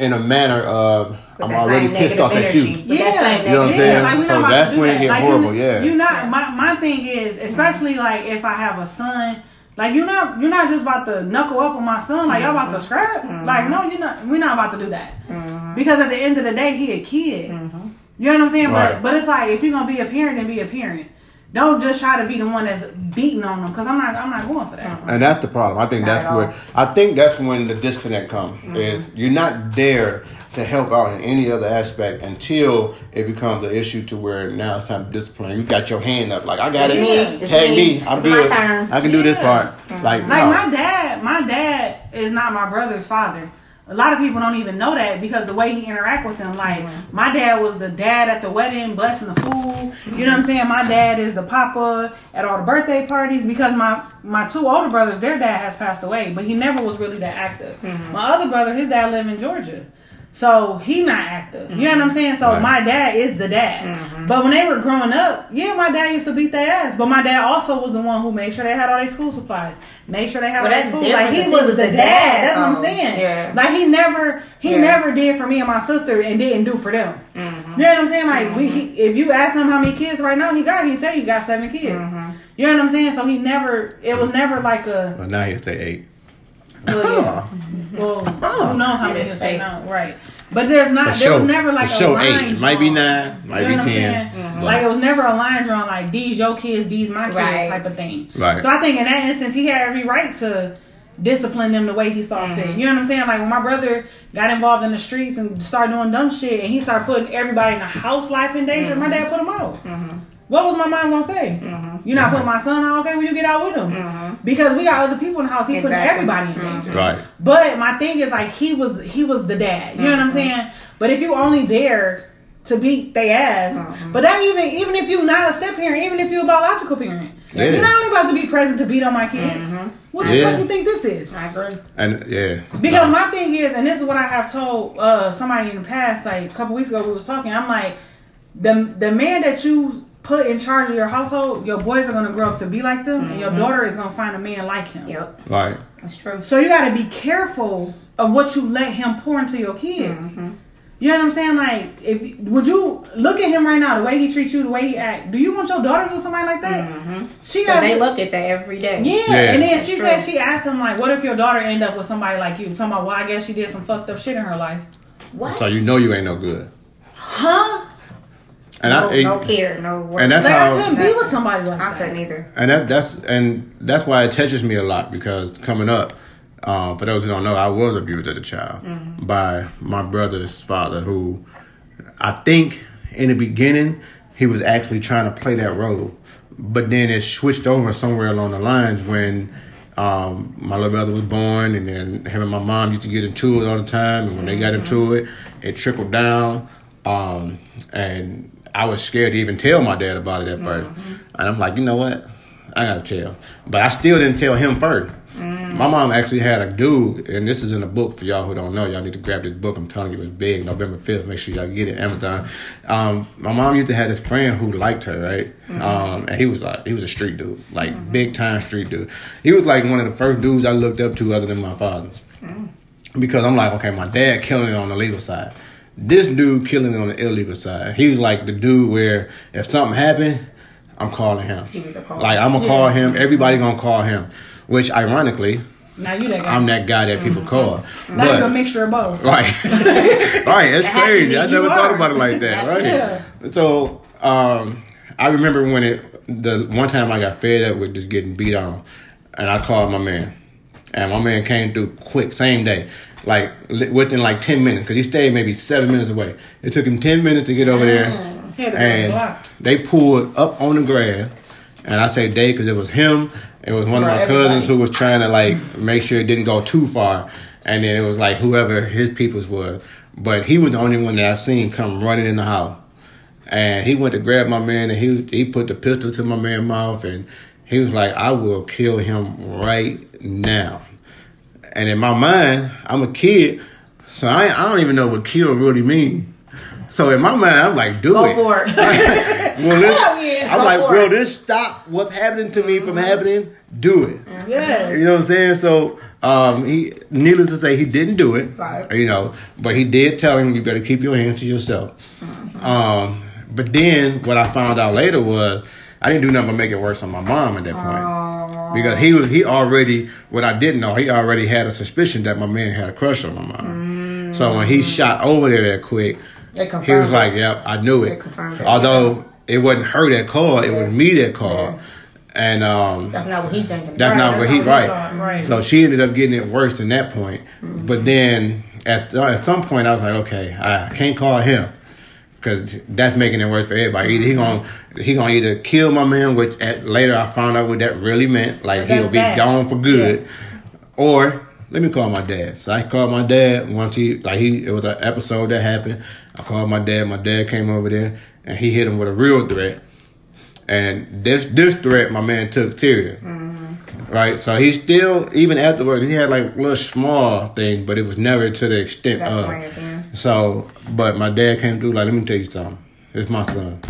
in a manner of With I'm already pissed negative off at energy. you. With that same You know what I'm negative saying? like So that's to do when it that. get like, horrible, You, yeah. You not my my thing is, especially like if I have a son, like you're not you're not just about to knuckle up on my son, like y'all about to mm-hmm. scrap. Like no, you're not. We're not about to do that mm-hmm. because at the end of the day, he a kid. Mm-hmm. You know what I'm saying? Right. But but it's like if you're gonna be a parent, then be a parent. Don't just try to be the one that's beating on them because I'm not I'm not going for that. And that's the problem. I think Not that's at where. I think that's when the disconnect comes. Is you're not there to help out in any other aspect until it becomes an issue to where now it's time to discipline. You got your hand up, like I got It's it. me. It's Tag me. me. I'm It's my good. turn. I can do this Yeah. part. Mm-hmm. Like, Like no. my dad, my dad is not my brother's father. A lot of people don't even know that because the way he interact with them. Like mm-hmm. my dad was the dad at the wedding, blessing the food. You know what I'm mm-hmm. saying? My dad is the papa at all the birthday parties because my my two older brothers, their dad has passed away, but he never was really that active. My other brother, his dad lived in Georgia. So he not active. You know what I'm saying? So Right. my dad is the dad. But when they were growing up, yeah, my dad used to beat their ass. But my dad also was the one who made sure they had all their school supplies, made sure they had Well, all their that's food. Like he 'cause was, he was the the dad. dad. That's what I'm saying. yeah. Like he never, he Yeah. never did for me and my sister and didn't do for them. Mm-hmm. You know what I'm saying? Like we, he, if you ask him how many kids right now he got, he tell you he got seven kids. Mm-hmm. You know what I'm saying? So he never, it was never like a, Well, now he'll say eight. Well, yeah. well who knows how many His he'll say no, right? But there's not, For there sure. was never like For a sure line eight. It might be nine. Might You know be ten. saying? but- Like it was never a line drawn like these your kids, these my kids Right. type of thing. Right. So I think in that instance he had every right to discipline them the way he saw Mm-hmm. fit. You know what I'm saying? Like when my brother got involved in the streets and started doing dumb shit and he started putting everybody in the house life in danger, Mm-hmm. my dad put him out. What was my mom gonna say? Mm-hmm. You're not putting mm-hmm. my son out, okay? Well, you get out with him mm-hmm. because we got other people in the house. He putting everybody in mm-hmm. danger. Right. But my thing is like he was he was the dad. You know what I'm saying? But if you only there to beat they ass, but that even even if you not a step parent, even if you a biological parent, Yeah. you're not only about to be present to beat on my kids. What the Yeah. fuck you think this is? I agree. And yeah. Because my thing is, and this is what I have told uh, somebody in the past, like a couple weeks ago, we was talking. I'm like, the the man that you put in charge of your household, your boys are gonna grow up to be like them, and your mm-hmm. daughter is gonna find a man like him. Yep. Right. That's true. So you got to be careful of what you let him pour into your kids. Mm-hmm. You know what I'm saying? Like, if would you look at him right now, the way he treats you, the way he act? Do you want your daughters with somebody like that? Mm-hmm. She got they look at that every day. Yeah. Yeah. and then That's she true. said she asked him like, "What if your daughter end up with somebody like you?" Talking about, well, I guess she did some fucked up shit in her life, What? So you know you ain't no good. huh? And no, I no care, no work. and that's Like I couldn't be with somebody like I that. couldn't either. and that that's and that's why it touches me a lot because coming up, uh, for those who don't know, I was abused as a child by my brother's father, who I think in the beginning he was actually trying to play that role, but then it switched over somewhere along the lines when. Um, my little brother was born, and then him and my mom used to get into it all the time. And when they got into it, it trickled down. Um, and I was scared to even tell my dad about it at 1st mm-hmm. And I'm like, you know what? I gotta tell. But I still didn't tell him first. Mm. My mom actually had a dude, and this is in a book for y'all who don't know. Y'all need to grab this book. I'm telling you, it's big. November 5th. Make sure y'all get it. Amazon. Um, my mom used to have this friend who liked her, right? Mm-hmm. Um, and he was like, he was a street dude, like mm-hmm. big time street dude. He was like one of the first dudes I looked up to, other than my father mm. because I'm like, okay, my dad killing it on the legal side. This dude killing on the illegal side. He was like the dude where if something happened, I'm calling him. He was a call. Like I'm gonna call him. Everybody gonna call him. Which ironically, Now you that guy. I'm that guy that people call. now you're a mixture of both. right, right. It's crazy. I never thought are. about it like that. Right. Yeah. So um, I remember when it the one time I got fed up with just getting beat on, and I called my man, and my man came through quick, same day, like within like ten minutes, because he stayed maybe seven minutes away. It took him ten minutes to get over there, mm, He had to go to the and they pulled up on the grass, and I say they because it was him. It was one of my cousins everybody. who was trying to like make sure it didn't go too far, and then it was like whoever his peoples was. But he was the only one that I've seen come running in the house and he went to grab my man and he he put the pistol to my man's mouth and he was like, I will kill him right now. And in my mind, I'm a kid, So I I don't even know what kill really mean. So in my mind, I'm like, do Go it. for it. Well, this, yeah. I'm like, it. this stop what's happening to me from happening. Do it. Yeah. You know what I'm saying? So, um, he, needless to say, he didn't do it. Right. You know, but he did tell him you better keep your hands to yourself. Um, but then what I found out later was I didn't do nothing but make it worse on my mom at that point. Because he was he already what I didn't know he already had a suspicion that my man had a crush on my mom. So when he shot over there that quick, he was like, "Yep, I knew it." Although it wasn't her that called, it was me that called, Yeah. and um, That's not what he's thinking. that's Right, not that's what he what he right. thought, right. So she ended up getting it worse than that point. Mm-hmm. But then at at some point I was like, okay, I can't call him because that's making it worse for everybody. Either he gonna he gonna either kill my man, which at, later I found out what that really meant, like That's he'll be bad. gone for good, or let me call my dad. So I called my dad once he like he it was an episode that happened. I called my dad. My dad came over there and he hit him with a real threat. And this this threat my man took serious. Right? So he still even afterwards he had like little small things, but it was never to the extent of yeah. So but my dad came through like let me tell you something. It's my son.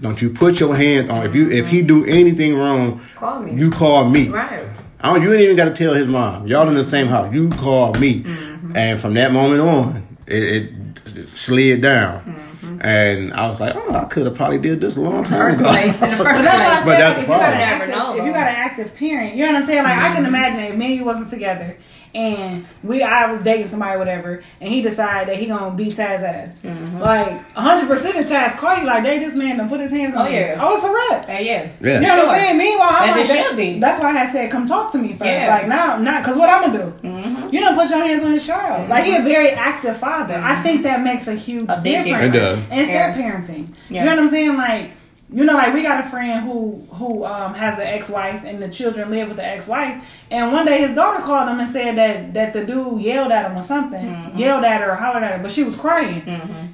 Don't you put your hand on if you if he do anything wrong, Call me. you call me. Right. I don't, you ain't even got to tell his mom. Y'all in the same house. You call me, Mm-hmm. and from that moment on, it, it slid down. Mm-hmm. And I was like, oh, I could have probably did this a long time First ago. place in the first But that's why I place. said, But that's like, the if you got an Never active, know, if you got an active parent, you know what I'm saying? Like I Mm-hmm. can imagine if me and you wasn't together and we I was dating somebody or whatever, and he decided that he gonna beat Taz ass. Mm-hmm. Like 100 percent of Taz call you like, "They this man to put his hands on Oh, you." yeah. Oh, it's a rep. Hey, yeah. Yeah. You know what I'm saying? Meanwhile, I'm As like, it that- should be. That's why I said, "Come talk to me first. Yeah. Like now, not because what I'm gonna do. Mm-hmm. You don't put your hands on his child. Like he a very active father. I think that makes a huge A difference. difference. It does. And Yeah. step parenting. Yeah. You know what I'm saying? Like, you know, like we got a friend who who um, has an ex-wife and the children live with the ex-wife. And one day his daughter called him and said that that the dude yelled at him or something, Mm-hmm. yelled at her or hollered at her, but she was crying.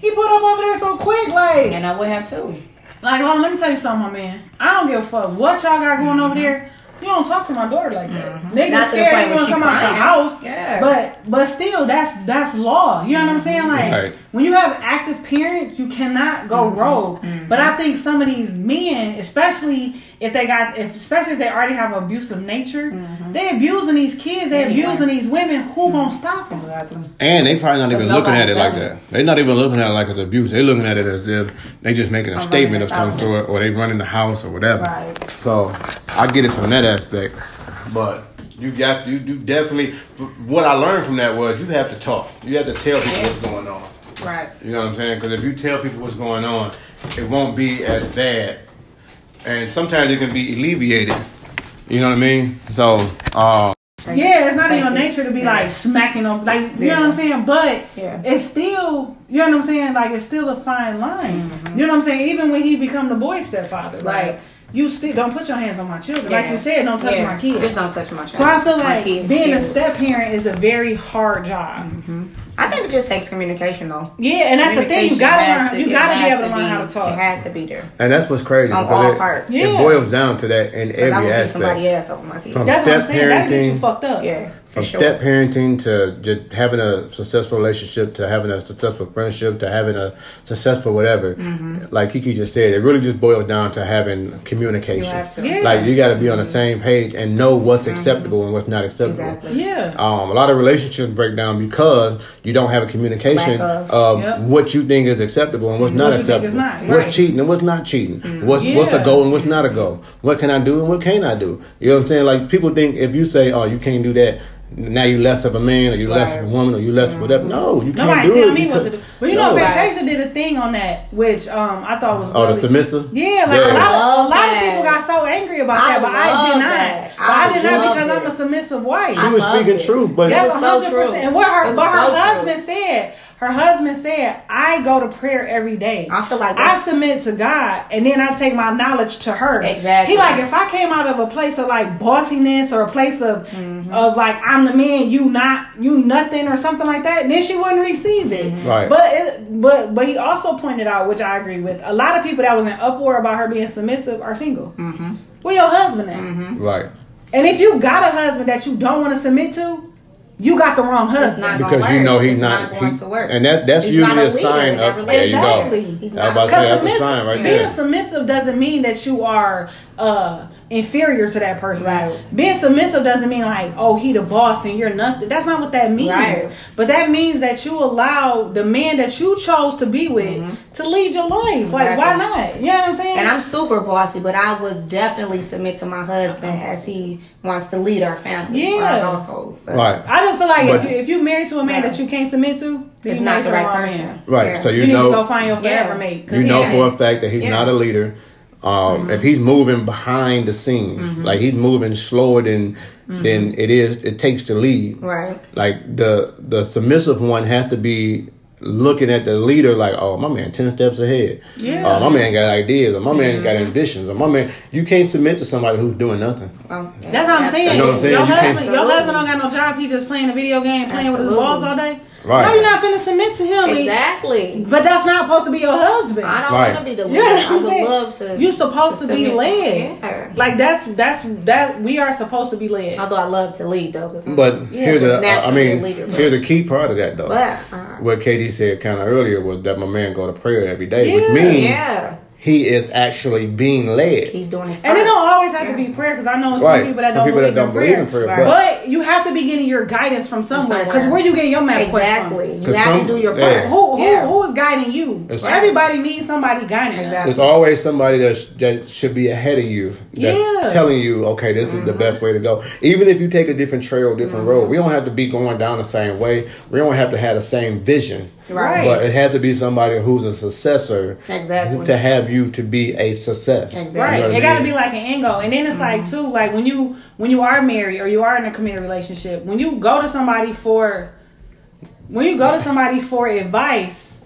He put up over there so quick, like, And I would have too. like, hold on, let me tell you something, my man. I don't give a fuck what y'all got going over there. You don't talk to my daughter like that. Niggas Mm-hmm. Not scared point you where gonna she come out the house. Yeah. But but still, that's that's law. You know what I'm saying? Like Right. when you have active parents, you cannot go Mm-hmm. rogue. But I think some of these men, especially if they got, if especially if they already have an abusive nature, Mm-hmm. they abusing these kids, they Anyway. abusing these women. Who gonna stop them? Exactly. And they probably not even looking at it like that. They're not even looking at it like it's abuse. They're looking at it as if they just making a I'm statement of some this sort, or they running the house or whatever. Right. So I get it from that aspect, but you got you you definitely. What I learned from that was you have to talk. You have to tell people what's going on. Right. You know what I'm saying? Because if you tell people what's going on, it won't be as bad, and sometimes it can be alleviated. You know what I mean? So, um, Yeah, it's not in your nature to be Yeah. like smacking them, like you Yeah. know what I'm saying. But Yeah. it's still, you know what I'm saying. Like it's still a fine line. You know what I'm saying. Even when he become the boy stepfather, Mm-hmm. Right. like you still don't put your hands on my children. Like you said, don't touch Yeah. my kids. Just don't touch my child. so I feel like kids, being a step parent is a very hard job. Mm-hmm. I think it just takes communication though. Yeah, and that's the thing. You gotta has learn. You it gotta be able to learn how to talk. It has to be there. and that's what's crazy On all it, parts. it Yeah. boils down to that in Because I every would be somebody aspect. else over my kids. From That's what I'm step saying. That get you fucked up. yeah, for From sure. step parenting to just having a successful relationship to having a successful friendship to having a successful whatever, Mm-hmm. like Kiki just said, it really just boils down to having communication. You have to. Yeah. Like you got to be on the same page and know what's acceptable and what's not acceptable. Mm-hmm. Exactly. Yeah. Um, a lot of relationships break down because you don't have a communication Lack of, of. Yep. what you think is acceptable and what's not What acceptable. is not, What's cheating and what's not cheating. What's what's a Yeah. goal and what's not a goal. What can I do and what can't I do? You know what I'm saying? Like people think if you say, "Oh, you can't do that," now you less of a man or you less of a woman or you less of whatever. No, you can't Nobody do tell it. me what to do. But you know, No. Fantasia did a thing on that, which um I thought was Oh, the really- submissive. Yeah, like Yeah. a lot, of, a lot of people got so angry about I that, but I did not. that. But I, I did not loved because I'm a submissive wife. She was speaking it. truth, but That's It was so 100%. true. And what her, but was her so true. husband said, her husband said, I go to prayer every day. I feel like I submit to God, and then I take my knowledge to her. Exactly. He like if I came out of a place of like bossiness or a place of Mm-hmm. of like I'm the man, you not, you nothing or something like that, then she wouldn't receive it. Mm-hmm. Right. But it, but but he also pointed out, which I agree with, a lot of people that was in uproar about her being submissive are single. Where your husband at? right. And if you got a husband that you don't want to submit to, you got the wrong It's husband. not gonna because work. you know he's It's not, not going he- to work. and that that's He's usually a a sign in that of there you go. relationship. He's I about not. to say Because that's a submiss- sign right being there. submissive doesn't mean that you are uh, inferior to that person. Right. Being submissive doesn't mean like, oh, he the boss and you're nothing. That's not what that means. Right. But that means that you allow the man that you chose to be with to lead your life. Like, why Mm-hmm. Not? You know what I'm saying? And I'm super bossy, but I would definitely submit to my husband as he wants to lead our family, Yeah. our household. But Right. I just feel like if you if you married to a man Yeah. that you can't submit to, It's not the right person. man. Right. Yeah. So you, You, need know to go find your Yeah. forever mate. 'cause you know ain't- for a fact that he's Yeah. not a leader. Um, If he's moving behind the scene, Mm-hmm. like he's moving slower than than it is, it takes to lead. Right. Like the the submissive one has to be looking at the leader like, oh, my man ten steps ahead. Yeah. Oh, my man got ideas. Or my man got Mm-hmm. ambitions. Or my man, you can't submit to somebody who's doing nothing. Well, That's what I'm saying. You know what I'm saying? Your You can't- husband, your Absolutely. husband don't got no job. He just playing a video game, playing with his Absolutely. balls all day. Right. Why you not finna submit to him? Exactly. But that's not supposed to be your husband. I don't Right. want to be the You leader. know I would saying? love to. You're supposed to, be submit led. Yeah. Like that's that's that we are supposed to be led. Although I love to lead though. But Yeah, here's the, I naturally a mean, leader, here's the key part of that though. but uh, what KD said kind of earlier was that my man go to prayer every day, Yeah. which means yeah, he is actually being led. he's doing his. And it don't always have to be prayer because I know some Right. people that Some don't, people believe, that don't in believe prayer. in prayer, Right. But you have to be getting your guidance from somewhere. Because somewhere. where you getting your MapQuest Exactly. from? You 'Cause have some- to do your yeah. part. Who who Yeah. who is guiding you? It's- Everybody needs somebody guiding them. Exactly. There's always somebody that's, that should be ahead of you that's Yeah. telling you, okay, this is the mm-hmm. best way to go. Even if you take a different trail, different road, we mm-hmm. don't have to be going down the same way. We don't have to have the same vision. Right. But it has to be somebody who's a successor Exactly. to have you to be a success. Exactly. Right. You know it I got to be like an end goal. And then it's like mm-hmm. too, like when you when you are married or you are in a committed relationship, when you go to somebody for when you go to somebody for advice,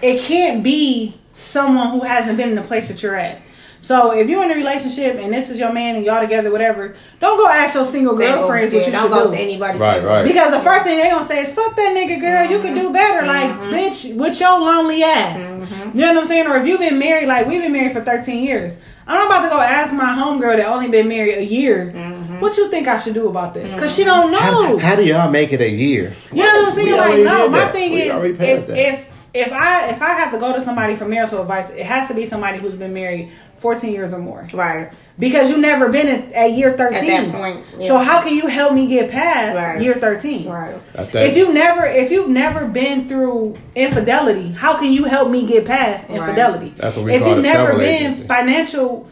it can't be someone who hasn't been in the place that you're at. So if you're in a relationship and this is your man and y'all together, whatever, don't go ask your single Single, girlfriends yeah, what you don't should go do. to anybody. Right, single. right. Because the first thing they're gonna say is "fuck that nigga, girl. You can mm-hmm. do better." Like, mm-hmm. bitch, with your lonely ass. Mm-hmm. You know what I'm saying? Or if you've been married, like we've been married for 13 years, I'm not about to go ask my homegirl that only been married a year. What you think I should do about this? Because she don't know. How, how do y'all make it a year? you know what I'm saying? We Like, no. My that. thing We is, if, if if I if I have to go to somebody for marital advice, it has to be somebody who's been married 14 years or more. Right. Because you never been at, at year 13. At that point, yeah. So how can you help me get past Right. year 13? Right. If you never if you've never been through infidelity, how can you help me get past Right. infidelity? That's what we if call you've a never been agency. financial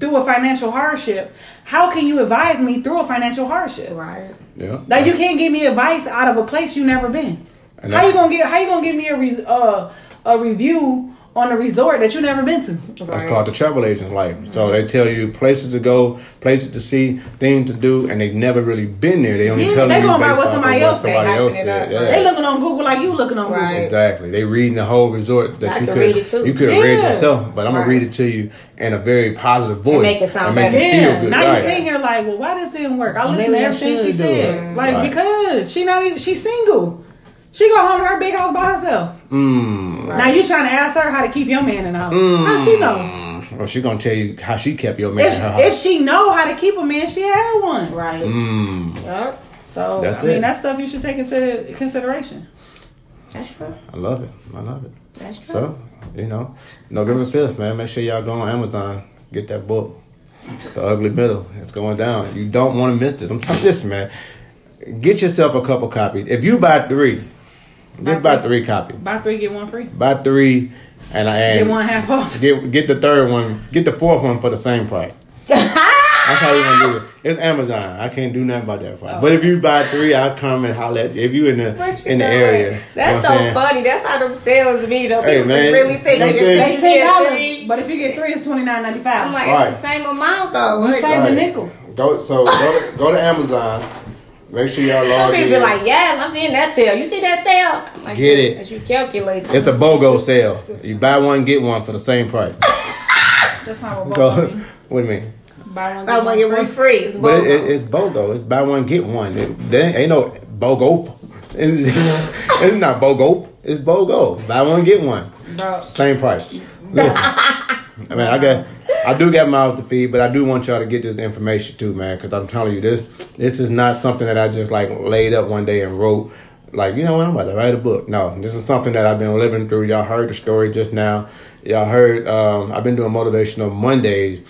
through a financial hardship, how can you advise me through a financial hardship? Right. yeah. Like you can't give me advice out of a place you never been. How that's- you gonna get how you gonna give me a re, uh, a review on a resort that you've never been to? That's called the travel agent's life. So they tell you places to go, places to see, things to do, and they've never really been there. They only Yeah, tell they you going by what somebody else say, somebody else said. up, Yeah. right. They looking on Google like you looking on Right. Google. Exactly. They reading the whole resort that I you could could read it too. you could have read yourself, but I'm gonna read it to you in a very positive voice make it sound make better. you Yeah, feel good. now right. you sitting here like, well, why this didn't work? I listened to everything she said, like because she not even she's single. She go home to her big house by herself. Mm. Now you trying to ask her how to keep your man in the house? How she know? Well, she gonna tell you how she kept your man in her If, house. if she know how to keep a man, she had one. Right. mm. Yep. So That's I mean, it. that's stuff you should take into consideration. That's true. I love it. I love it. That's true. So, you know, November 5th, man, make sure y'all go on Amazon, get that book, The Ugly Middle. It's going down. You don't want to miss this. I'm telling you this, man. Get yourself a couple copies. If you buy three, just buy three copies. Buy three, get one free. Buy three, and I Get one half off. get get the third one, get the fourth one for the same price. That's how you gonna do it. It's Amazon. I can't do nothing about that price. But if you buy three, I'll come and holler at you. If you in the you in the doing? area. you That's know so saying? funny. That's how them sales be though. Hey, People man, really think you know that what I'm if saying? they Ten get dollars, three, but if you get three, it's twenty nine ninety five. I'm like, Right. it's the same amount though. You Like, save the nickel. Go so go to, go to Amazon. Make sure y'all Some log people in. be like, yes, I'm in that sale. You see that sale? I'm like, Get it. As you calculate. it's a BOGO sale. You buy one get one for the same price. That's not what Go. both mean. what do you mean? Buy one, Buy one get one free. It's But it, it, it's BOGO. It's buy one get one. It, there ain't no BOGO. It's, it's not BOGO. It's BOGO. Buy one get one. Bro, Same price. I mean, I got, I do got mouths to feed, but I do want y'all to get this information too, man. Because I'm telling you, this, this is not something that I just like laid up one day and wrote. Like, you know what? I'm about to write a book. No, this is something that I've been living through. Y'all heard the story just now. Y'all heard. Um, I've been doing motivational Mondays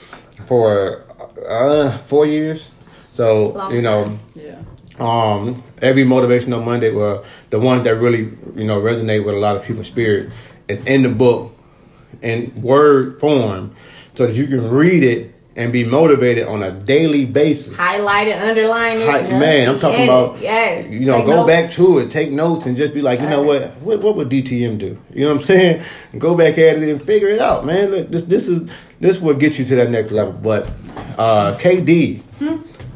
for uh, four years. So Long you know, time. Yeah. um, every motivational Monday were the ones that really, you know, resonate with a lot of people's spirit. It's in the book in word form so that you can read it and be motivated on a daily basis. Highlight it, underline it. Hi- man, I'm talking about yes. you know, Take go notes. back to it, take notes, and just be like, you know what, what, what would DTM do? You know what I'm saying? Go back at it and figure it out, man. Look, this, this is this will get you to that next level. But uh, KD,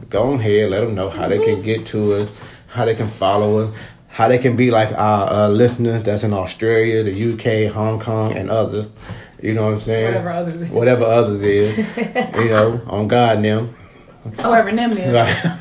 go ahead, let them know how they can get to us, how they can follow us, how they can be like our uh, listeners that's in Australia, the UK, Hong Kong, and others. You know what I'm saying? Whatever others is. Whatever others is. you know, on God and them. Whoever them is. Uh,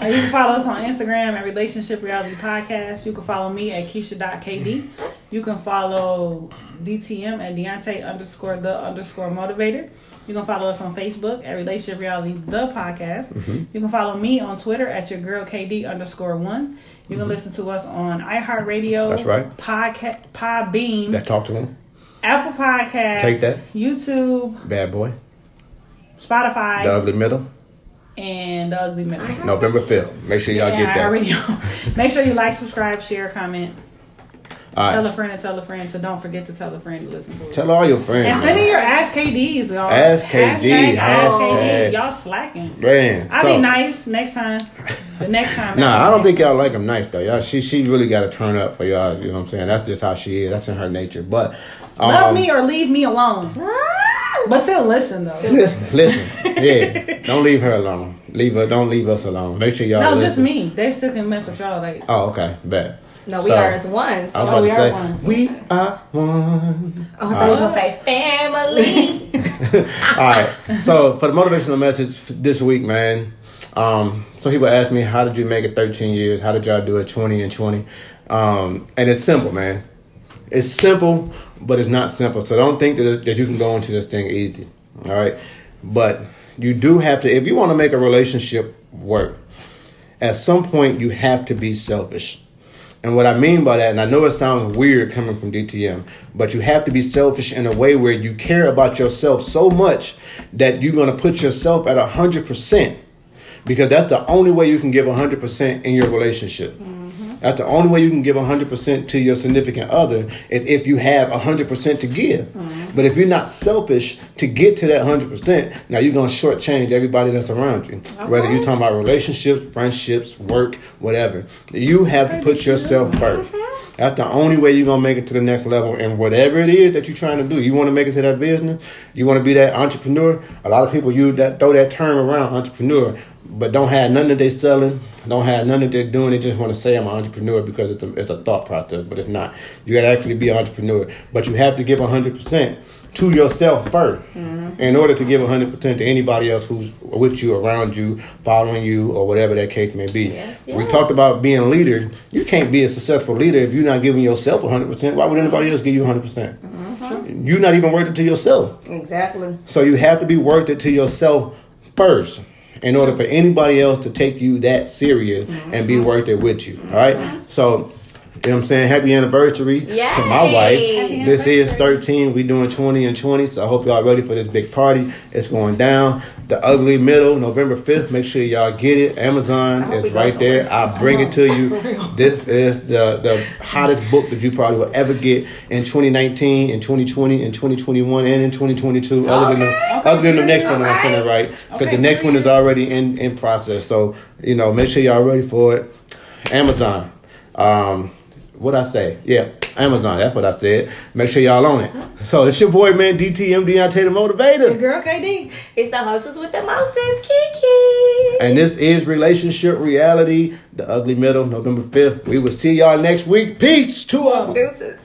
you can follow us on Instagram at Relationship Reality Podcast. You can follow me at Keisha.kd. You can follow DTM at Deontay underscore the underscore motivator. You can follow us on Facebook at Relationship Reality the podcast. You can follow me on Twitter at your girl KD underscore one. You can mm-hmm. listen to us on iHeartRadio. That's right. Podcast, Podbean, that talk to them. Apple Podcast. Take that. YouTube, Bad boy. Spotify, The ugly middle. and the Ugly Middle. November 5th. Make sure y'all Yeah, get that. Make sure you like, subscribe, share, comment. All Tell a friend and tell a friend. So don't forget to tell a friend to listen to it. Tell all your friends. and send in your Ask KDs, y'all. Ask KD, Hashtag Ask hashtag. KD. Y'all slacking. Man. I'll so- be nice next time. The next time. Nah, I don't think y'all like him nice though. Y'all, she she really got to turn up for y'all. You know what I'm saying? That's just how she is. That's in her nature. But um, Love me or leave me alone. But still listen, though. Listen, listen. Yeah, don't leave her alone. Leave her. Don't leave us alone. Make sure y'all. No, listen. just me. They still can mess with y'all. Like, Oh, okay. Bet. No, we So, are as one. I was So. about Oh, we to are say one. we are one. Oh, I thought you was gonna say family. All right. So for the motivational message this week, man. Um, some people ask me, "How did you make it 13 years? How did y'all do it 20 and 20?" Um, and it's simple, man. It's simple, but it's not simple. So don't think that, that you can go into this thing easy. All right. But you do have to, if you want to make a relationship work, at some point you have to be selfish. And what I mean by that, and I know it sounds weird coming from DTM, but you have to be selfish in a way where you care about yourself so much that you're going to put yourself at 100% because that's the only way you can give 100% in your relationship. That's the only way you can give 100% to your significant other is if you have 100% to give. Mm-hmm. But if you're not selfish to get to that 100%, now you're going to shortchange everybody that's around you. Whether you're talking about relationships, friendships, work, whatever. You have to put yourself first. Mm-hmm. That's the only way you're gonna make it to the next level. And whatever it is that you're trying to do, you want to make it to that business, you want to be that entrepreneur. A lot of people use that throw that term around entrepreneur, but don't have nothing that they selling, don't have nothing that they're doing. They just want to say I'm an entrepreneur because it's a it's a thought process, but it's not. You got to actually be an entrepreneur, but you have to give hundred percent to yourself 1st mm-hmm. in order to give 100% to anybody else who's with you, around you, following you, or whatever that case may be. Yes, We talked about being a leader. You can't be a successful leader if you're not giving yourself 100%. Why would anybody else give you 100%? percent mm-hmm. You're not even worth it to yourself. exactly. So you have to be worth it to yourself first in order for anybody else to take you that serious and be mm-hmm. worth it with you. All right? So, you know what I'm saying? Happy anniversary to my wife. This is 13. We doing 20 and 20. So I hope y'all ready for this big party. It's going down. The ugly middle, November 5th. Make sure y'all get it. Amazon is right there. somewhere. I'll bring it to you. This is the, the hottest book that you probably will ever get in 2019, in 2020, in 2021, and in 2022. Other than the, Okay. other than the next one I'm finna write. Because Okay, the next one is already in, in process. So, you know, make sure y'all ready for it. Amazon. Um, what I say? Yeah, Amazon. That's what I said. Make sure y'all on it. So it's your boy, man, DTM Deontay the Your Motivator. girl KD. It's the hostess with the mostest, Kiki. And this is Relationship Reality, the ugly middle, November 5th. We will see y'all next week. Peace. Two of. Deuces.